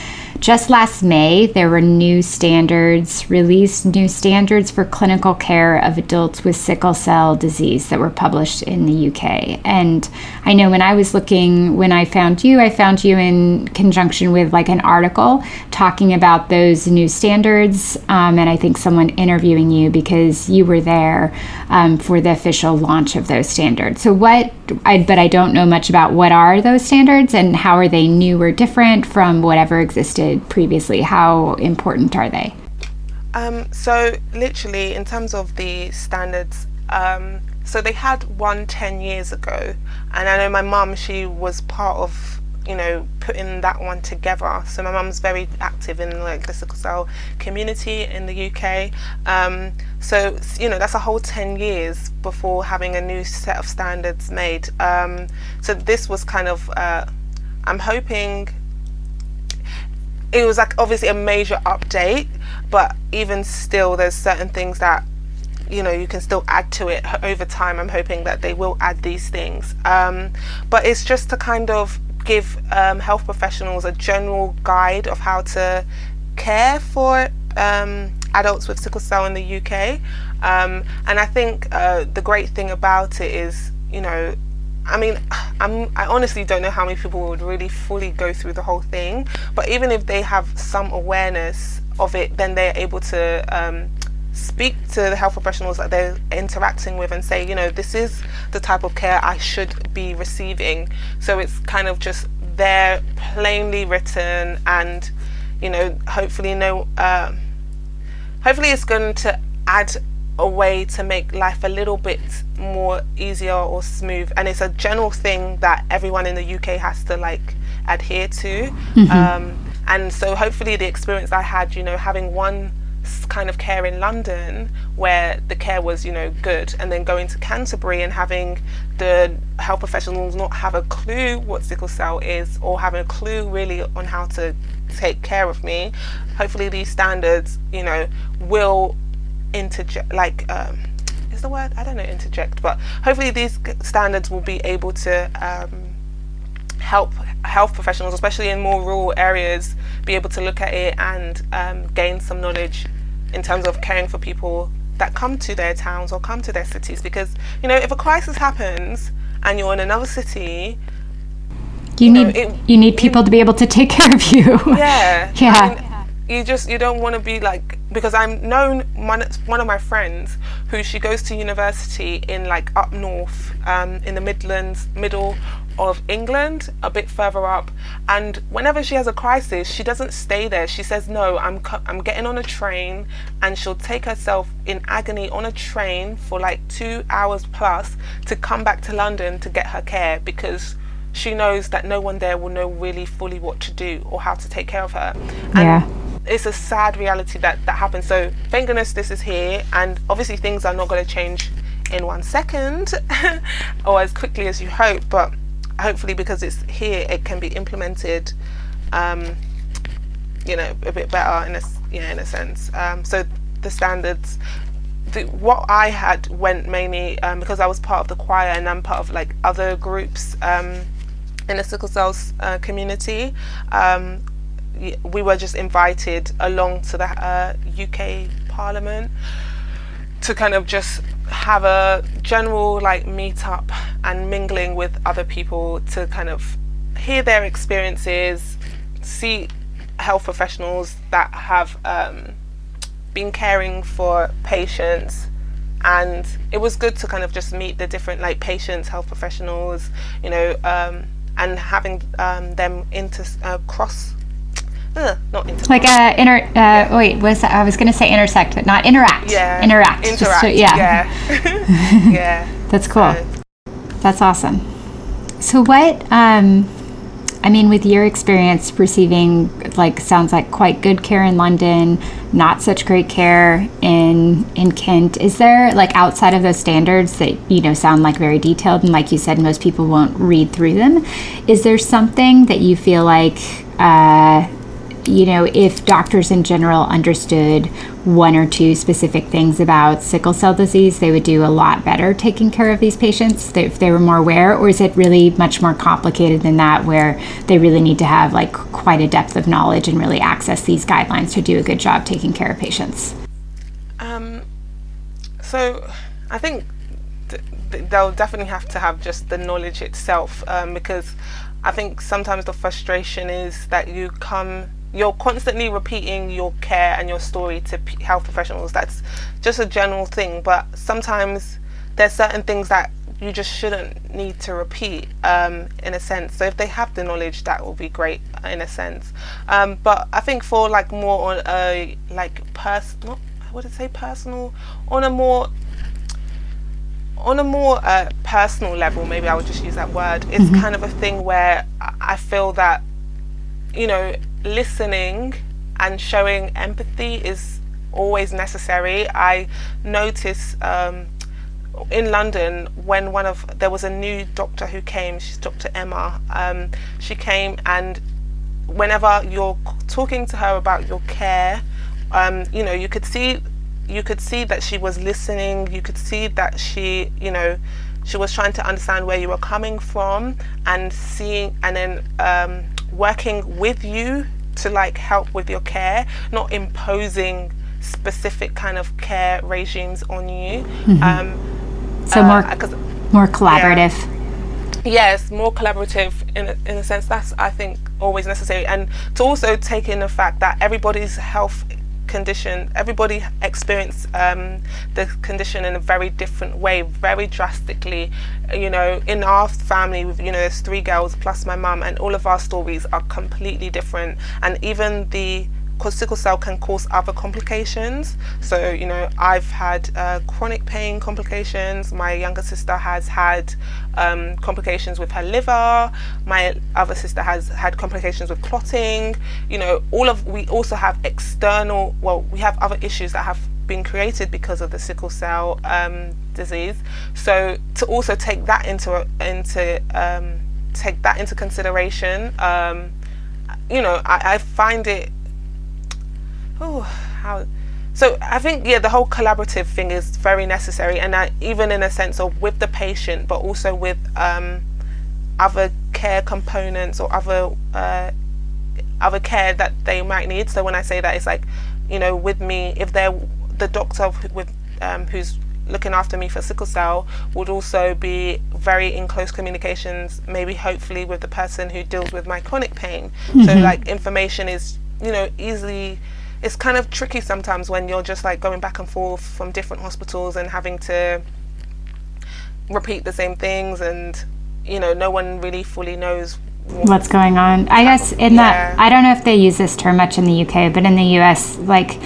just last May, there were new standards, released new standards for clinical care of adults with sickle cell disease that were published in the UK. And I know when I was looking, when I found you, I found you in conjunction with like an article talking about those new standards. Um, and I think someone interviewing you because you were there um, for the official launch of those standards. So, what, I, but I don't know much about what are those standards and how are they new or different from whatever existed previously? How important are they? Um, so, literally, in terms of the standards, um, so they had one 10 years ago, and I know my mum, she was part of you know putting that one together so my mum's very active in like the sickle cell community in the UK um, so you know that's a whole 10 years before having a new set of standards made um, so this was kind of uh, I'm hoping it was like obviously a major update, but even still, there's certain things that you know you can still add to it over time. I'm hoping that they will add these things. Um, but it's just to kind of give um, health professionals a general guide of how to care for um, adults with sickle cell in the uk um, and i think uh, the great thing about it is you know I mean, I'm, I honestly don't know how many people would really fully go through the whole thing, but even if they have some awareness of it, then they're able to um, speak to the health professionals that they're interacting with and say, you know, this is the type of care I should be receiving. So it's kind of just there, plainly written, and you know, hopefully no, uh, hopefully it's going to add a way to make life a little bit more easier or smooth. And it's a general thing that everyone in the UK has to like adhere to. Mm-hmm. Um, and so hopefully the experience I had, you know, having one kind of care in London where the care was, you know, good, and then going to Canterbury and having the health professionals not have a clue what sickle cell is or having a clue really on how to take care of me. Hopefully, these standards, you know, will interject, like, um, is the word? I don't know, interject, but hopefully, these standards will be able to. Um, help health professionals, especially in more rural areas, be able to look at it and um, gain some knowledge in terms of caring for people that come to their towns or come to their cities. Because you know, if a crisis happens and you're in another city, you, you need know, it, you need people to be able to take care of you. Yeah, yeah. I mean, you just you don't want to be like because I'm known one one of my friends who she goes to university in like up north um, in the Midlands middle of England, a bit further up. And whenever she has a crisis, she doesn't stay there. She says, "No, I'm I'm getting on a train," and she'll take herself in agony on a train for like two hours plus to come back to London to get her care because she knows that no one there will know really fully what to do or how to take care of her. And yeah. It's a sad reality that that happens. So thank goodness this is here, and obviously things are not going to change in one second or as quickly as you hope, but hopefully because it's here it can be implemented um, you know a bit better in a yeah in a sense um, so the standards the, what I had went mainly um, because I was part of the choir and I'm part of like other groups um, in the sickle cell uh, community um, we were just invited along to the uh, UK Parliament to kind of just have a general like meetup and mingling with other people to kind of hear their experiences, see health professionals that have um, been caring for patients. And it was good to kind of just meet the different like patients health professionals you know um, and having um, them inter uh, cross Ugh, not inter- like uh, inter. Uh, yeah. Wait, was that? I was going to say intersect, but not interact. Yeah. Interact. Interact. Yeah. Yeah. yeah. That's cool. So. That's awesome. So what? Um, I mean, with your experience receiving, like, sounds like quite good care in London, not such great care in in Kent. Is there like outside of those standards that you know sound like very detailed and like you said, most people won't read through them? Is there something that you feel like? Uh, you know, if doctors in general understood one or two specific things about sickle cell disease, they would do a lot better taking care of these patients if they were more aware? Or is it really much more complicated than that, where they really need to have like quite a depth of knowledge and really access these guidelines to do a good job taking care of patients? Um, so I think th- they'll definitely have to have just the knowledge itself um, because I think sometimes the frustration is that you come you're constantly repeating your care and your story to p- health professionals. That's just a general thing, but sometimes there's certain things that you just shouldn't need to repeat um, in a sense. So if they have the knowledge, that will be great in a sense. Um, but I think for like more on a like personal, what did I say, personal, on a more on a more uh, personal level, maybe I would just use that word. It's mm-hmm. kind of a thing where I feel that you know listening and showing empathy is always necessary. I notice um, in London when one of there was a new doctor who came. She's Dr. Emma. Um, she came and whenever you're talking to her about your care, um, you know you could see you could see that she was listening. You could see that she, you know, she was trying to understand where you were coming from and seeing, and then um, working with you to like help with your care, not imposing specific kind of care regimes on you. Mm-hmm. Um, so more, uh, more collaborative. Yeah, yes, more collaborative in a, in a sense. That's I think always necessary, and to also take in the fact that everybody's health condition everybody experience um, the condition in a very different way very drastically. You know in our family you know there's three girls plus my mum and all of our stories are completely different. And even the because sickle cell can cause other complications. So, you know, I've had uh, chronic pain complications. My younger sister has had um, complications with her liver. My other sister has had complications with clotting. You know, all of we also have external. Well, we have other issues that have been created because of the sickle cell um, disease. So to also take that into into um, take that into consideration, um, you know, I, I find it oh, how. So I think yeah, the whole collaborative thing is very necessary, and that even in a sense of with the patient, but also with um, other care components or other uh, other care that they might need. So when I say that, it's like you know, with me, if they're the doctor with um, who's looking after me for sickle cell would also be very in close communications maybe hopefully with the person who deals with my chronic pain mm-hmm. so like information is you know easily it's kind of tricky sometimes when you're just like going back and forth from different hospitals and having to repeat the same things and you know no one really fully knows what's going on i guess in yeah. that i don't know if they use this term much in the uk but in the us like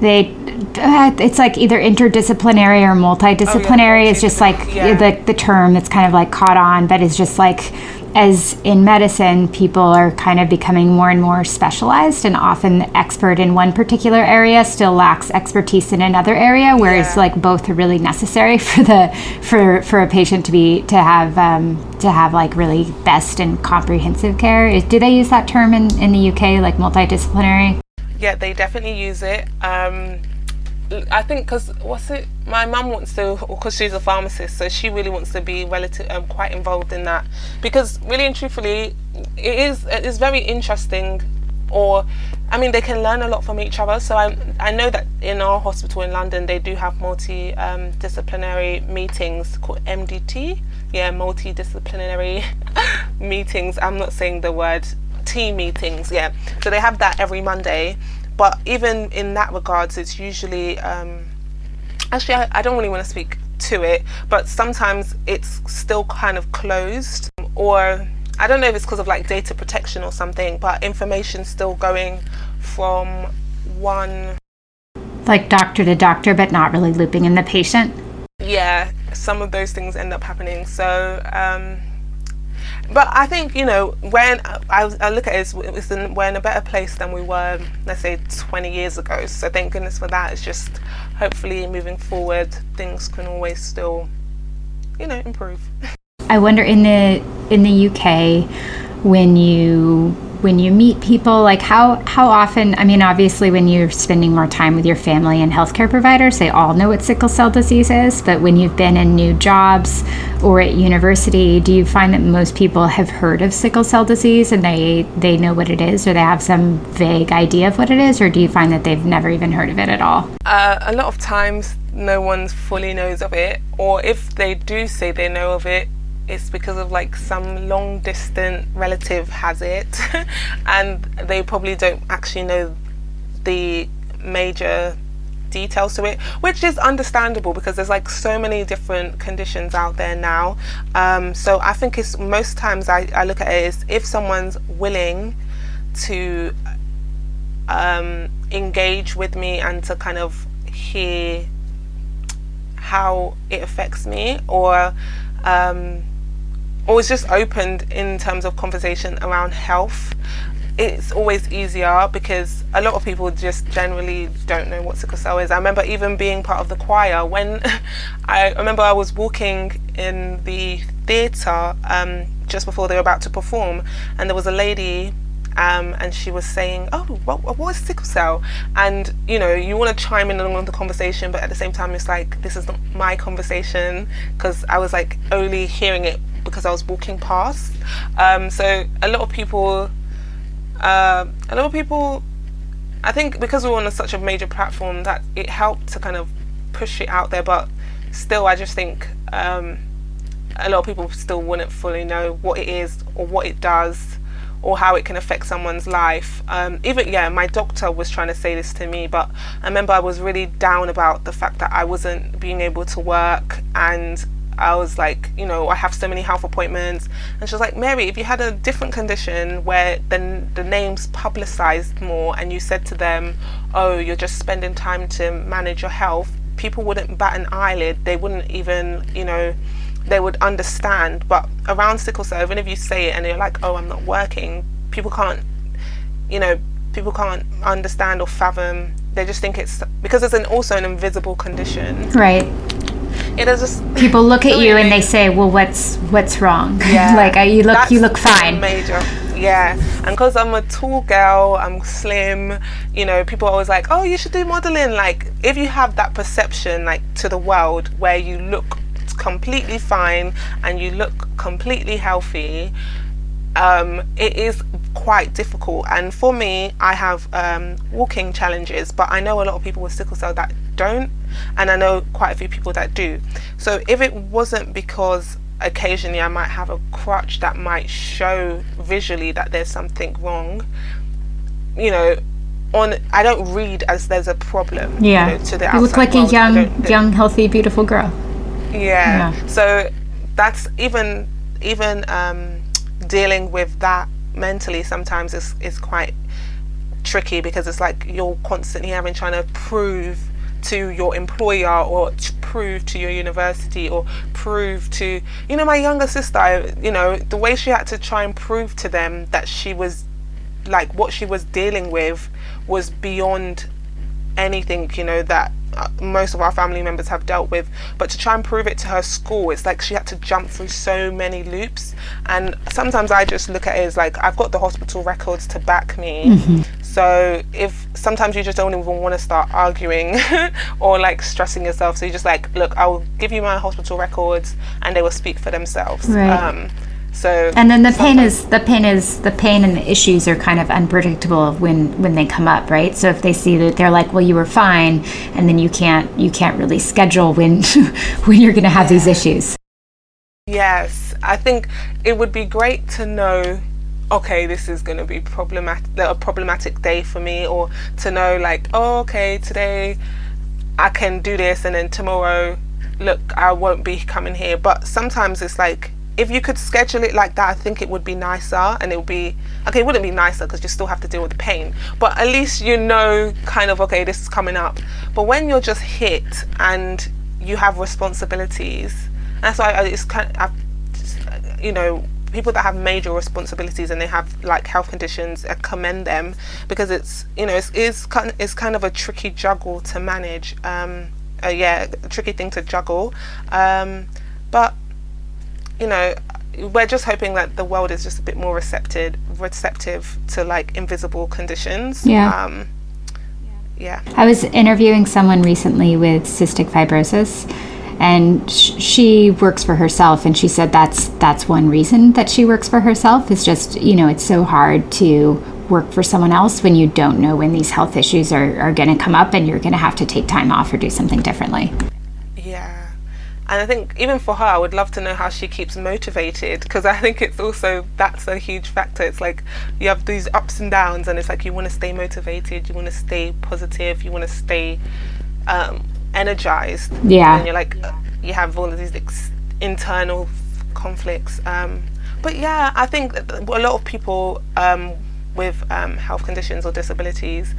they uh, it's like either interdisciplinary or multidisciplinary oh, yeah, is just like yeah. the, the term that's kind of like caught on but it's just like as in medicine, people are kind of becoming more and more specialized, and often the expert in one particular area still lacks expertise in another area. Whereas, yeah. like both are really necessary for the for for a patient to be to have um, to have like really best and comprehensive care. do they use that term in in the UK, like multidisciplinary? Yeah, they definitely use it. Um, I think because what's it? My mum wants to, because she's a pharmacist, so she really wants to be relative, um, quite involved in that. Because really and truthfully, it is it is very interesting. Or, I mean, they can learn a lot from each other. So I I know that in our hospital in London, they do have multi um, disciplinary meetings called MDT. Yeah, multidisciplinary meetings. I'm not saying the word team meetings. Yeah, so they have that every Monday but even in that regards, it's usually um, actually I, I don't really want to speak to it, but sometimes it's still kind of closed or I don't know if it's because of like data protection or something, but information still going from one like doctor to doctor, but not really looping in the patient. Yeah, some of those things end up happening. So um, but I think you know when I, I look at it, it's in, we're in a better place than we were, let's say, 20 years ago. So thank goodness for that. It's just hopefully moving forward, things can always still, you know, improve. I wonder in the in the UK when you when you meet people like how how often i mean obviously when you're spending more time with your family and healthcare providers they all know what sickle cell disease is but when you've been in new jobs or at university do you find that most people have heard of sickle cell disease and they they know what it is or they have some vague idea of what it is or do you find that they've never even heard of it at all? Uh, a lot of times no one fully knows of it or if they do say they know of it it's because of like some long distant relative has it. And they probably don't actually know the major details to it which is understandable because there's like so many different conditions out there now. Um, so i think it's most times I, I look at it as if someone's willing to um, engage with me and to kind of hear how it affects me or um, always just opened in terms of conversation around health it's always easier because a lot of people just generally don't know what sickle cell is. I remember even being part of the choir when I remember I was walking in the theatre um, just before they were about to perform, and there was a lady um, and she was saying, "Oh, what, what is sickle cell?" And you know, you want to chime in along the conversation, but at the same time, it's like this is not my conversation because I was like only hearing it because I was walking past. Um, so a lot of people, uh, a lot of people, I think because we are on a, such a major platform that it helped to kind of push it out there, but still, I just think. Um, a lot of people still wouldn't fully know what it is or what it does or how it can affect someone's life. Um, even yeah, my doctor was trying to say this to me, but I remember I was really down about the fact that I wasn't being able to work and I was like, you know, I have so many health appointments. And she was like, Mary, if you had a different condition where then the name's publicized more and you said to them, oh, you're just spending time to manage your health, people wouldn't bat an eyelid. They wouldn't even, you know, they would understand. But around sickle cell, even if you say it and you're like, oh, I'm not working, people can't, you know, people can't understand or fathom. They just think it's because it's an, also an invisible condition. Right. It is just people look at you and they say, "Well, what's what's wrong?" Yeah, like you look, That's you look fine. Major, yeah. And because I'm a tall girl, I'm slim. You know, people are always like, "Oh, you should do modeling." Like, if you have that perception, like to the world, where you look completely fine and you look completely healthy, um, it is quite difficult. And for me, I have um, walking challenges, but I know a lot of people with sickle cell that don't, and I know quite a few people that do. So if it wasn't because occasionally I might have a crutch that might show visually that there's something wrong, you know, on I don't read as there's a problem. Yeah, you, know, to the you look like world. a young, young, healthy, beautiful girl. Yeah. yeah. So that's even even um, dealing with that mentally sometimes is is quite tricky because it's like you're constantly having trying to prove to your employer or to prove to your university or prove to you know my younger sister you know the way she had to try and prove to them that she was like what she was dealing with was beyond anything you know that most of our family members have dealt with but to try and prove it to her school it's like she had to jump through so many loops and sometimes i just look at it as like i've got the hospital records to back me mm-hmm. so if sometimes you just don't even want to start arguing or like stressing yourself so you're just like look i'll give you my hospital records and they will speak for themselves right. um, so and then the pain is the pain is the pain and the issues are kind of unpredictable when when they come up, right? So if they see that they're like, well, you were fine, and then you can't you can't really schedule when when you're going to have yeah. these issues. Yes, I think it would be great to know okay, this is going to be problematic, a problematic day for me, or to know like, oh, okay, today I can do this, and then tomorrow, look, I won't be coming here. But sometimes it's like if you could schedule it like that, I think it would be nicer and it would be okay. It wouldn't be nicer because you still have to deal with the pain, but at least you know kind of okay, this is coming up. But when you're just hit and you have responsibilities, that's why it's kind of, you know, people that have major responsibilities and they have like health conditions, I commend them because it's you know it's, it's kind it's kind of a tricky juggle to manage. Um, uh, yeah, a tricky thing to juggle, um, but you know, we're just hoping that the world is just a bit more receptive, receptive to like invisible conditions. Yeah. Um, yeah. I was interviewing someone recently with cystic fibrosis and sh- she works for herself and she said that's that's one reason that she works for herself is just you know it's so hard to work for someone else when you don't know when these health issues are, are going to come up and you're going to have to take time off or do something differently and I think even for her, I would love to know how she keeps motivated because I think it's also that's a huge factor. It's like you have these ups and downs, and it's like you want to stay motivated, you want to stay positive, you want to stay um, energized. Yeah. And you're like, yeah. you have all of these ex- internal conflicts. Um, but yeah, I think a lot of people um, with um, health conditions or disabilities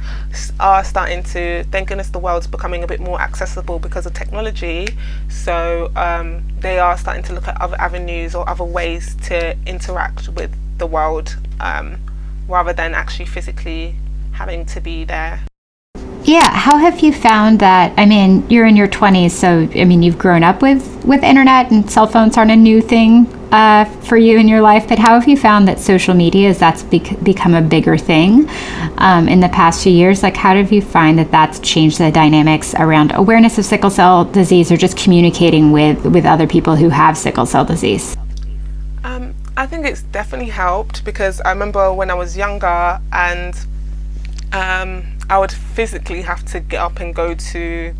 are starting to, thank goodness the world's becoming a bit more accessible because of technology. So um, they are starting to look at other avenues or other ways to interact with the world um, rather than actually physically having to be there. Yeah, how have you found that? I mean, you're in your 20s, so I mean, you've grown up with with internet and cell phones aren't a new thing uh, for you in your life, but how have you found that social media, as that's bec- become a bigger thing um, in the past few years, like how have you find that that's changed the dynamics around awareness of sickle cell disease or just communicating with, with other people who have sickle cell disease? Um, I think it's definitely helped because I remember when I was younger and um, I would physically have to get up and go to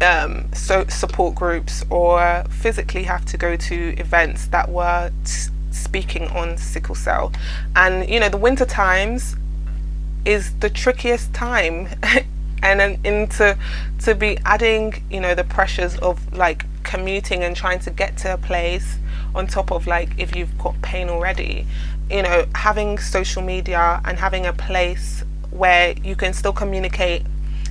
um, so support groups or physically have to go to events that were t- speaking on sickle cell. And you know, the winter times is the trickiest time. and then into to be adding, you know, the pressures of like commuting and trying to get to a place on top of like if you've got pain already, you know, having social media and having a place where you can still communicate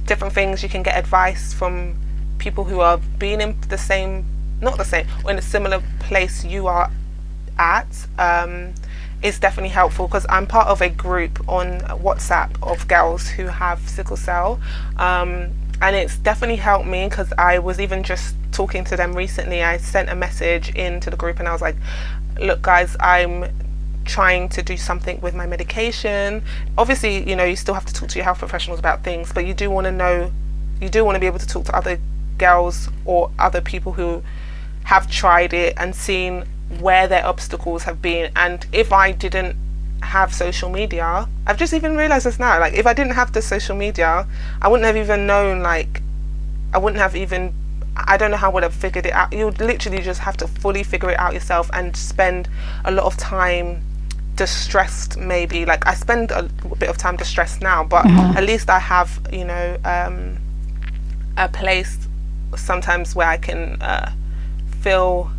different things, you can get advice from people who are being in the same, not the same, or in a similar place you are at, um, is definitely helpful because I'm part of a group on WhatsApp of girls who have sickle cell. Um, and it's definitely helped me because I was even just talking to them recently. I sent a message into the group and I was like, look, guys, I'm trying to do something with my medication. Obviously, you know, you still have to talk to your health professionals about things, but you do want to know, you do want to be able to talk to other girls or other people who have tried it and seen where their obstacles have been. And if I didn't have social media, I've just even realized this now. Like, if I didn't have the social media, I wouldn't have even known, like, I wouldn't have even I don't know how I would have figured it out. You would literally just have to fully figure it out yourself and spend a lot of time distressed maybe like i spend a bit of time distressed now but mm-hmm. at least i have you know um, a place sometimes where i can uh, feel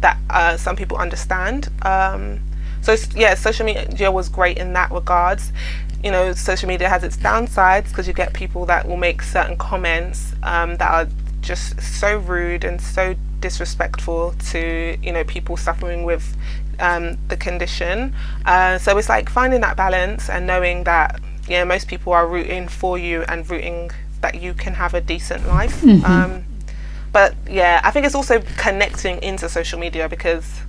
that uh, some people understand um, so yeah social media was great in that regards you know social media has its downsides because you get people that will make certain comments um, that are just so rude and so disrespectful to you know people suffering with um, the condition. Uh, so it's like finding that balance and knowing that yeah, most people are rooting for you and rooting that you can have a decent life. Mm-hmm. Um, but yeah, I think it's also connecting into social media because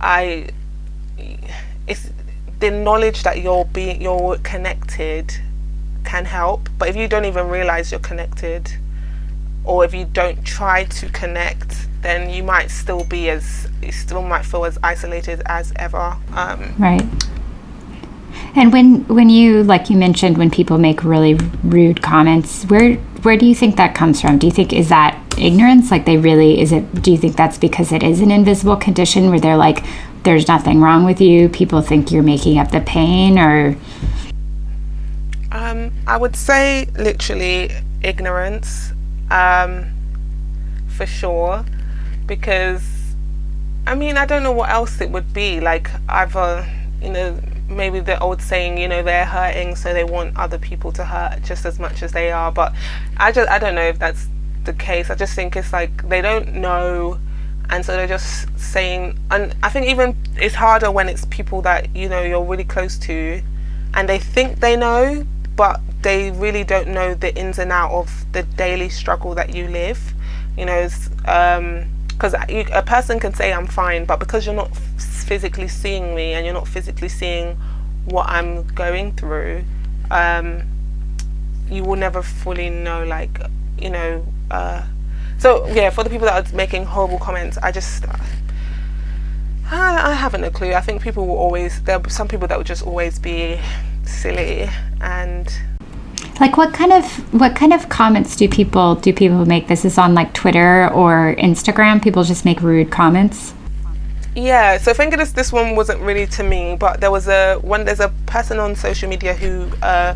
I it's the knowledge that you're being you're connected can help. But if you don't even realize you're connected, or if you don't try to connect, then you might still be as you still might feel as isolated as ever. Um, right. And when when you like you mentioned when people make really rude comments, where where do you think that comes from? Do you think is that ignorance? Like they really is it? Do you think that's because it is an invisible condition where they're like, there's nothing wrong with you. People think you're making up the pain, or um, I would say literally ignorance, um, for sure because I mean, I don't know what else it would be. Like either, you know, maybe the old saying, you know, they're hurting, so they want other people to hurt just as much as they are. But I just, I don't know if that's the case. I just think it's like they don't know, and so they're just saying. And I think even it's harder when it's people that you know you're really close to, and they think they know, but they really don't know the ins and out of the daily struggle that you live. You know, um, because a person can say I'm fine, but because you're not physically seeing me and you're not physically seeing what I'm going through, um, you will never fully know, like, you know. Uh, so yeah, for the people that are making horrible comments, I just. I, I haven't a clue. I think people will always. There are some people that will just always be silly and like what kind of what kind of comments do people do people make? This is on like Twitter or Instagram. People just make rude comments. Yeah, so thank goodness this one wasn't really to me, but there was a when there's a person on social media who uh,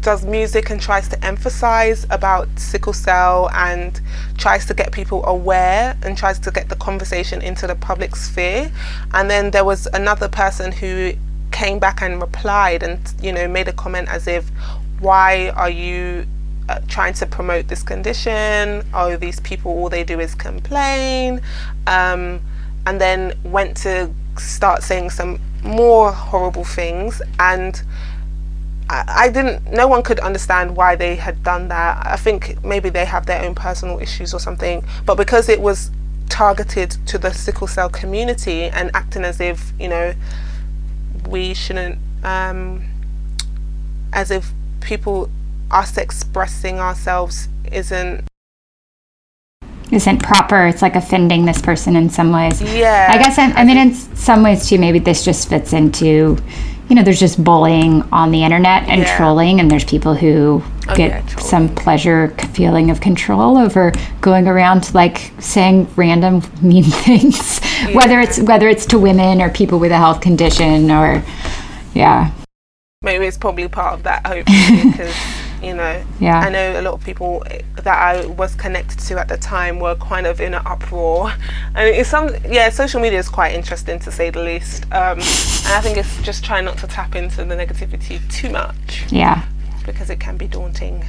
does music and tries to emphasize about sickle cell and tries to get people aware and tries to get the conversation into the public sphere. And then there was another person who came back and replied and you know made a comment as if why are you uh, trying to promote this condition? Oh, these people, all they do is complain. Um, and then went to start saying some more horrible things. And I, I didn't, no one could understand why they had done that. I think maybe they have their own personal issues or something. But because it was targeted to the sickle cell community and acting as if you know we shouldn't um, as if people us expressing ourselves isn't isn't proper. It's like offending this person in some ways. Yeah. I guess I'm, I mean, in some ways too. Maybe this just fits into, you know, there's just bullying on the internet and Yeah. trolling, and there's people who Oh, get yeah, some pleasure feeling of control over going around like saying random mean things, whether it's whether it's to women or people with a health condition or, yeah, maybe it's probably part of that hopefully because you know Yeah. i know a lot of people that i was connected to at the time were kind of in an uproar and it's some yeah social media is quite interesting to say the least um, and i think it's just trying not to tap into the negativity too much yeah. because it can be daunting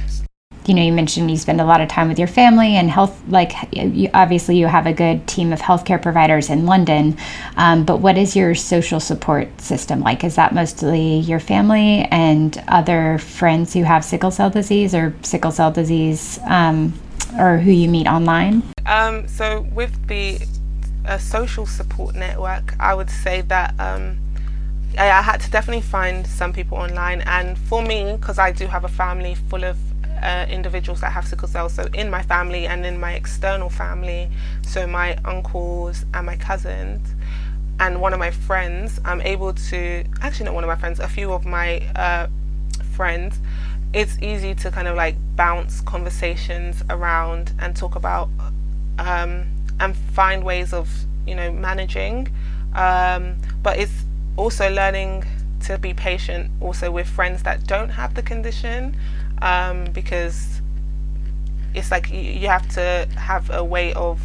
you know, you mentioned you spend a lot of time with your family and health. Like, you, obviously, you have a good team of healthcare providers in London. Um, but what is your social support system like? Is that mostly your family and other friends who have sickle cell disease or sickle cell disease, um, or who you meet online? Um, so with the uh, social support network, I would say that um, I, I had to definitely find some people online, and for me, because I do have a family full of uh, individuals that have sickle cell, so in my family and in my external family, so my uncles and my cousins. And one of my friends, I'm able to actually not one of my friends, a few of my uh, friends, it's easy to kind of like bounce conversations around and talk about um, and find ways of you know managing. Um, but it's also learning to be patient also with friends that don't have the condition um, because it's like you, you have to have a way of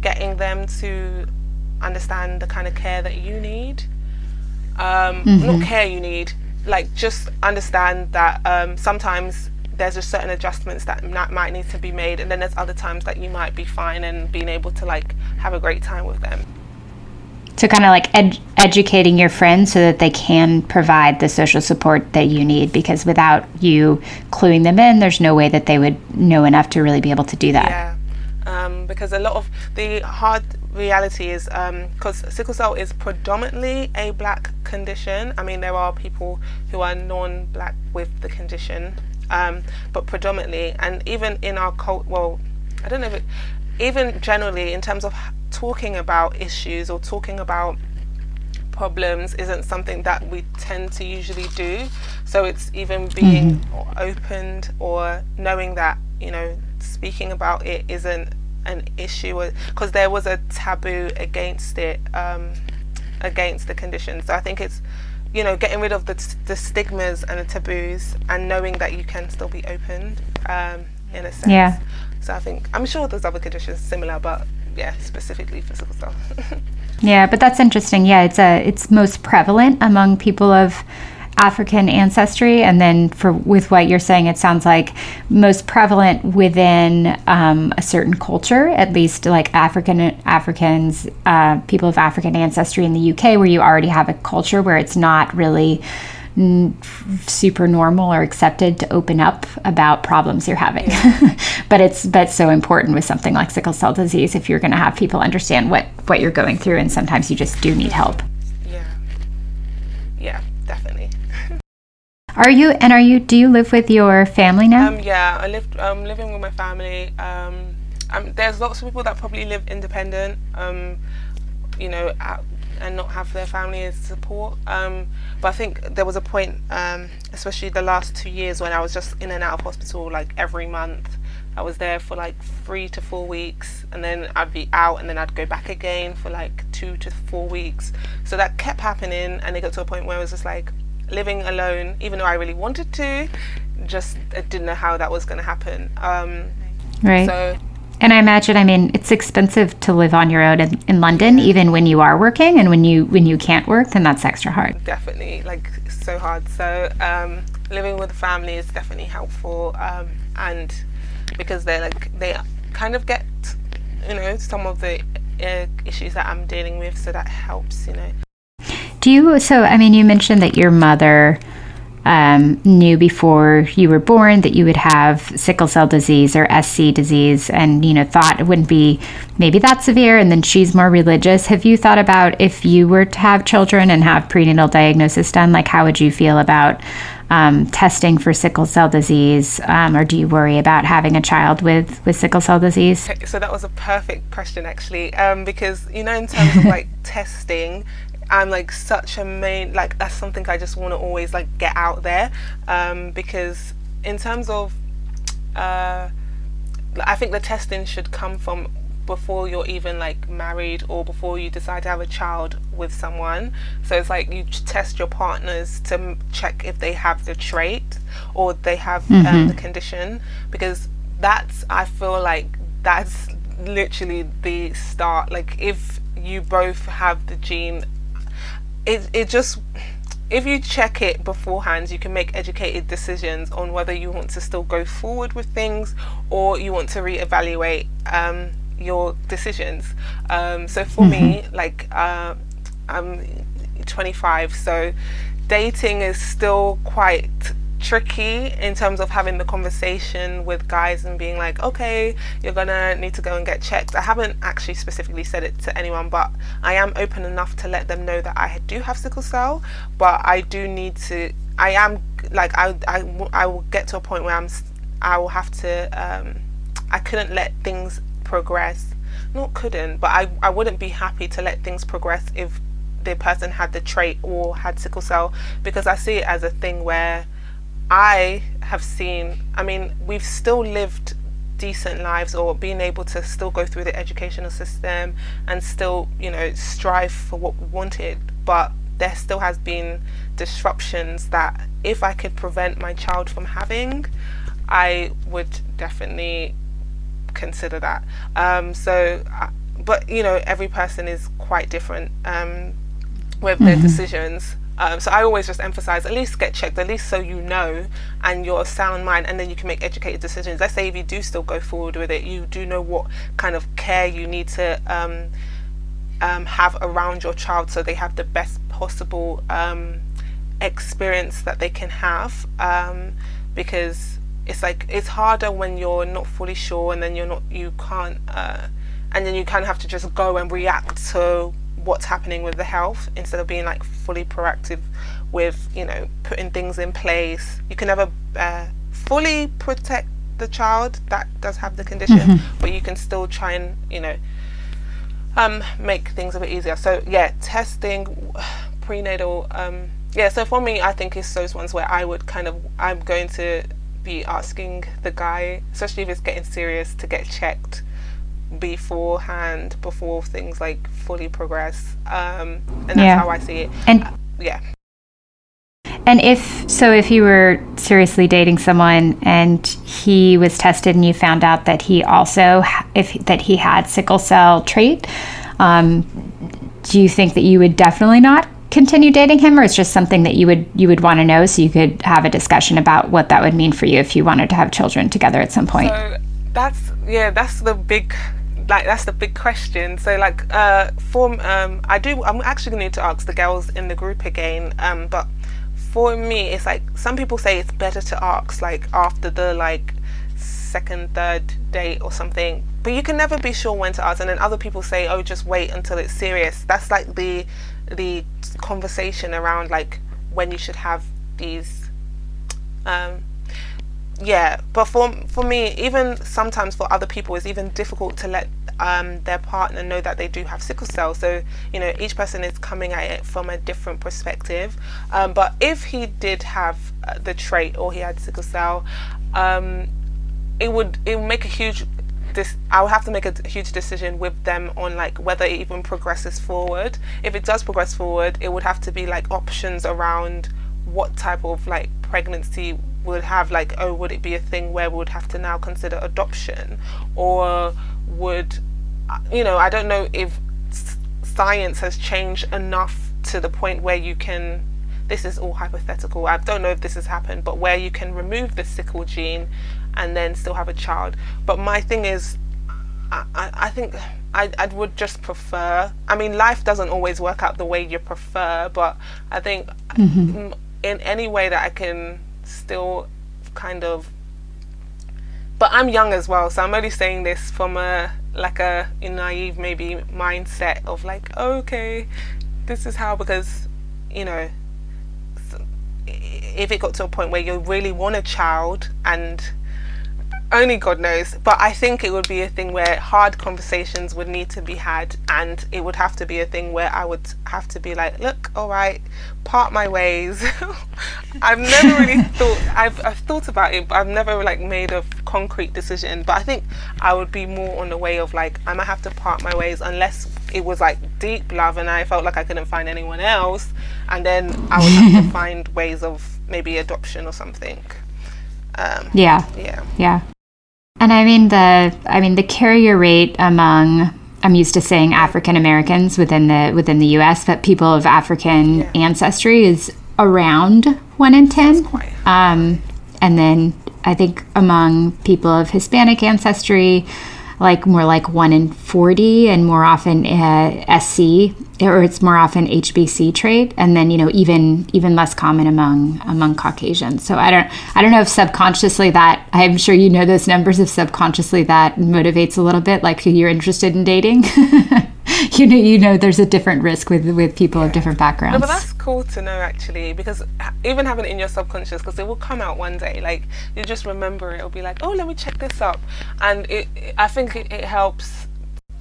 getting them to understand the kind of care that you need. Um, not care you need like just understand that um, sometimes there's just certain adjustments that might might need to be made and then there's other times that you might be fine and being able to like have a great time with them So, kind of like ed- educating your friends so that they can provide the social support that you need, because without you cluing them in, there's no way that they would know enough to really be able to do that. Yeah, um, because a lot of the hard reality is because sickle cell is predominantly a black condition. I mean, there are people who are non-black with the condition, um, but predominantly, and even in our cult, well, I don't know if it, even generally in terms of talking about issues or talking about problems isn't something that we tend to usually do. So it's even being opened or knowing that, you know, speaking about it isn't an issue because there was a taboo against it, um, against the condition. So I think it's, you know, getting rid of the, the stigmas and the taboos and knowing that you can still be open um, in a sense. Yeah. So I think, I'm sure there's other conditions similar, but yeah, specifically for sickle cell. Yeah, but that's interesting. Yeah, it's a it's most prevalent among people of African ancestry, and then for with what you're saying, it sounds like most prevalent within um, a certain culture, at least like African Africans, uh, people of African ancestry in the UK, where you already have a culture where it's not really n- super normal or accepted to open up about problems you're having. but it's but so important with something like sickle cell disease if you're going to have people understand what what you're going through and sometimes you just do need help. yeah. Yeah, definitely. Are you and are you do you live with your family now? Um, yeah, I live. I'm living with my family. Um, um, there's lots of people that probably live independent. Um, you know, out, and not have their family as support. Um, but I think there was a point, um, especially the last two years, when I was just in and out of hospital like every month. I was there for like three to four weeks, and then I'd be out, and then I'd go back again for like two to four weeks. So that kept happening, and it got to a point where I was just like living alone, even though I really wanted to, just I didn't know how that was going to happen. Um, right. so and I imagine I mean it's expensive to live on your own in, in London even when you are working and when you when you can't work then that's extra hard. definitely like so hard. So um, living with a family is definitely helpful um, and because they're like they kind of get you know some of the uh, issues that i'm dealing with so that helps you know. Do you so I mean you mentioned that your mother um, knew before you were born that you would have sickle cell disease or SC disease, and you know thought it wouldn't be maybe that severe, and then she's more religious. Have you thought about if you were to have children and have prenatal diagnosis done, like how would you feel about um, testing for sickle cell disease, um, or do you worry about having a child with with sickle cell disease? So that was a perfect question, actually, um, because you know, in terms of like testing, I'm like such a main like that's something I just want to always like get out there um, because in terms of uh, I think the testing should come from before you're even like married or before you decide to have a child with someone. So it's like you test your partners to m- check if they have the trait or they have mm-hmm. um, the condition because that's I feel like that's literally the start. Like if you both have the gene, it it just if you check it beforehand, you can make educated decisions on whether you want to still go forward with things or you want to reevaluate um, your decisions. Um, so for mm-hmm. me, like uh, I'm 25, so dating is still quite tricky in terms of having the conversation with guys and being like, okay, you're gonna need to go and get checked. I haven't actually specifically said it to anyone, but I am open enough to let them know that I do have sickle cell, but I do need to. I am like I I, I will get to a point where I'm I will have to um, I couldn't let things progress. Not couldn't, but I, I wouldn't be happy to let things progress if the person had the trait or had sickle cell because I see it as a thing where I have seen, I mean, we've still lived decent lives or being able to still go through the educational system and still, you know, strive for what we wanted. But there still has been disruptions that if I could prevent my child from having, I would definitely consider that. Um, so, uh, but you know, every person is quite different um, with mm-hmm. their decisions. Um, so I always just emphasize at least get checked, at least so you know, and you're a sound mind, and then you can make educated decisions. Let's say if you do still go forward with it, you do know what kind of care you need to um, um, have around your child, so they have the best possible um, experience that they can have. Um, because it's like it's harder when you're not fully sure and then you're not you can't uh, and then you kind of have to just go and react to what's happening with the health instead of being like fully proactive with you know putting things in place. You can never uh, fully protect the child that does have the condition mm-hmm. but you can still try and you know um, make things a bit easier. So yeah testing prenatal um, yeah so for me i think it's those ones where i would kind of i'm going to be asking the guy, especially if it's getting serious, to get checked beforehand before things like fully progress. Um, and that's yeah. how I see it. And uh, yeah. And if so, if you were seriously dating someone and he was tested and you found out that he also if that he had sickle cell trait, um, do you think that you would definitely not continue dating him or it's just something that you would you would want to know so you could have a discussion about what that would mean for you if you wanted to have children together at some point so that's yeah that's the big like that's the big question. So like uh for um i do i'm actually going to need to ask the girls in the group again um but for me it's like some people say it's better to ask like after the like second third date or something but you can never be sure when to ask and then other people say oh just wait until it's serious. That's like the the conversation around like when you should have these um yeah but for for me even sometimes for other people it's even difficult to let um, their partner know that they do have sickle cell so you know each person is coming at it from a different perspective um, but if he did have uh, the trait or he had sickle cell um, it would it would make a huge this I would have to make a huge decision with them on like whether it even progresses forward. If it does progress forward, it would have to be like options around what type of like pregnancy would have like oh would it be a thing where we would have to now consider adoption or would you know I don't know if science has changed enough to the point where you can this is all hypothetical I don't know if this has happened but where you can remove the sickle gene and then still have a child. But my thing is, I, I, think I, I would just prefer. I mean, life doesn't always work out the way you prefer, but I think mm-hmm. in any way that I can still kind of but I'm young as well, so I'm only saying this from a like a naive maybe mindset of like, okay, this is how because you know if it got to a point where you really want a child and only God knows. But I think it would be a thing where hard conversations would need to be had, and it would have to be a thing where I would have to be like, look, all right, part my ways. I've never really thought. I've I've thought about it, but I've never like made a concrete decision. But I think I would be more on the way of like I might have to part my ways unless it was like deep love and I felt like I couldn't find anyone else, and then I would have to find ways of maybe adoption or something. Um, yeah. Yeah. Yeah. And I mean the I mean the carrier rate among I'm used to saying African Americans within the within the US, but people of African yeah. ancestry is around one in ten. Um, and then I think among people of Hispanic ancestry, like more like one in 40 and more often uh, SC or it's more often HBC trait and then you know even even less common among among Caucasians. So I don't I don't know if subconsciously that I'm sure you know those numbers if subconsciously that motivates a little bit like who you're interested in dating. you know you know there's a different risk with with people yeah. of different backgrounds. No, but that's cool to know actually because even having it in your subconscious because it will come out one day like you just remember it. It'll be like oh let me check this up and it, I think it, it helps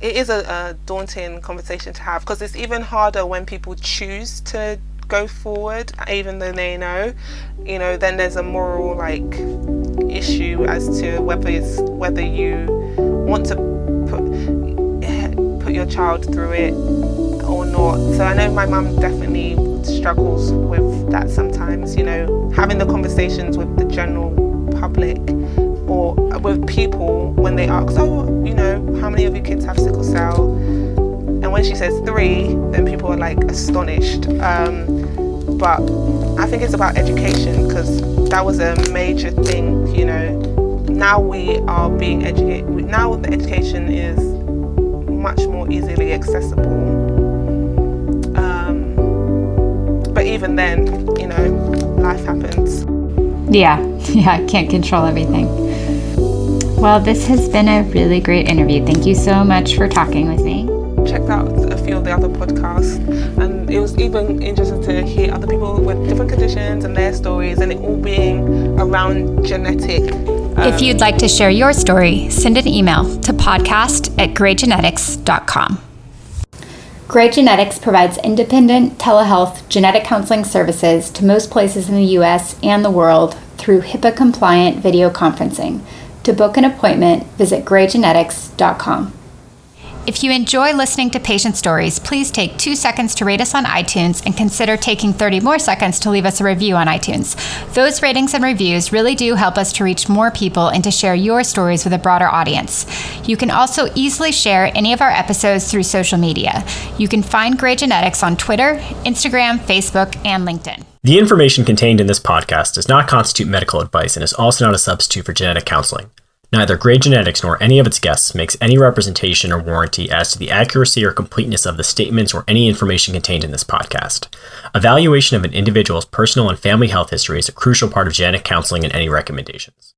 it is a, a daunting conversation to have because it's even harder when people choose to go forward even though they know you know then there's a moral like issue as to whether it's whether you want to your child through it or not so i know my mum definitely struggles with that sometimes you know having the conversations with the general public or with people when they ask, oh, you know, how many of your kids have sickle cell? And when she says three, then people are like astonished. Um, but I think it's about education because that was a major thing, you know. Now we are being educated, now the education is much more easily accessible. Um, but even then, you know, life happens. Yeah, yeah, I can't control everything. Well, this has been a really great interview. Thank you so much for talking with me. Checked out a few of the other podcasts, and it was even interesting to hear other people with different conditions and their stories, and it all being around genetic. If you'd like to share your story, send an email to podcast at graygenetics.com. Gray Genetics provides independent telehealth genetic counseling services to most places in the US and the world through HIPAA compliant video conferencing. To book an appointment, visit graygenetics.com. If you enjoy listening to patient stories, please take two seconds to rate us on iTunes and consider taking 30 more seconds to leave us a review on iTunes. Those ratings and reviews really do help us to reach more people and to share your stories with a broader audience. You can also easily share any of our episodes through social media. You can find Gray Genetics on Twitter, Instagram, Facebook, and LinkedIn. The information contained in this podcast does not constitute medical advice and is also not a substitute for genetic counseling. Neither Gray Genetics nor any of its guests makes any representation or warranty as to the accuracy or completeness of the statements or any information contained in this podcast. Evaluation of an individual's personal and family health history is a crucial part of genetic counseling and any recommendations.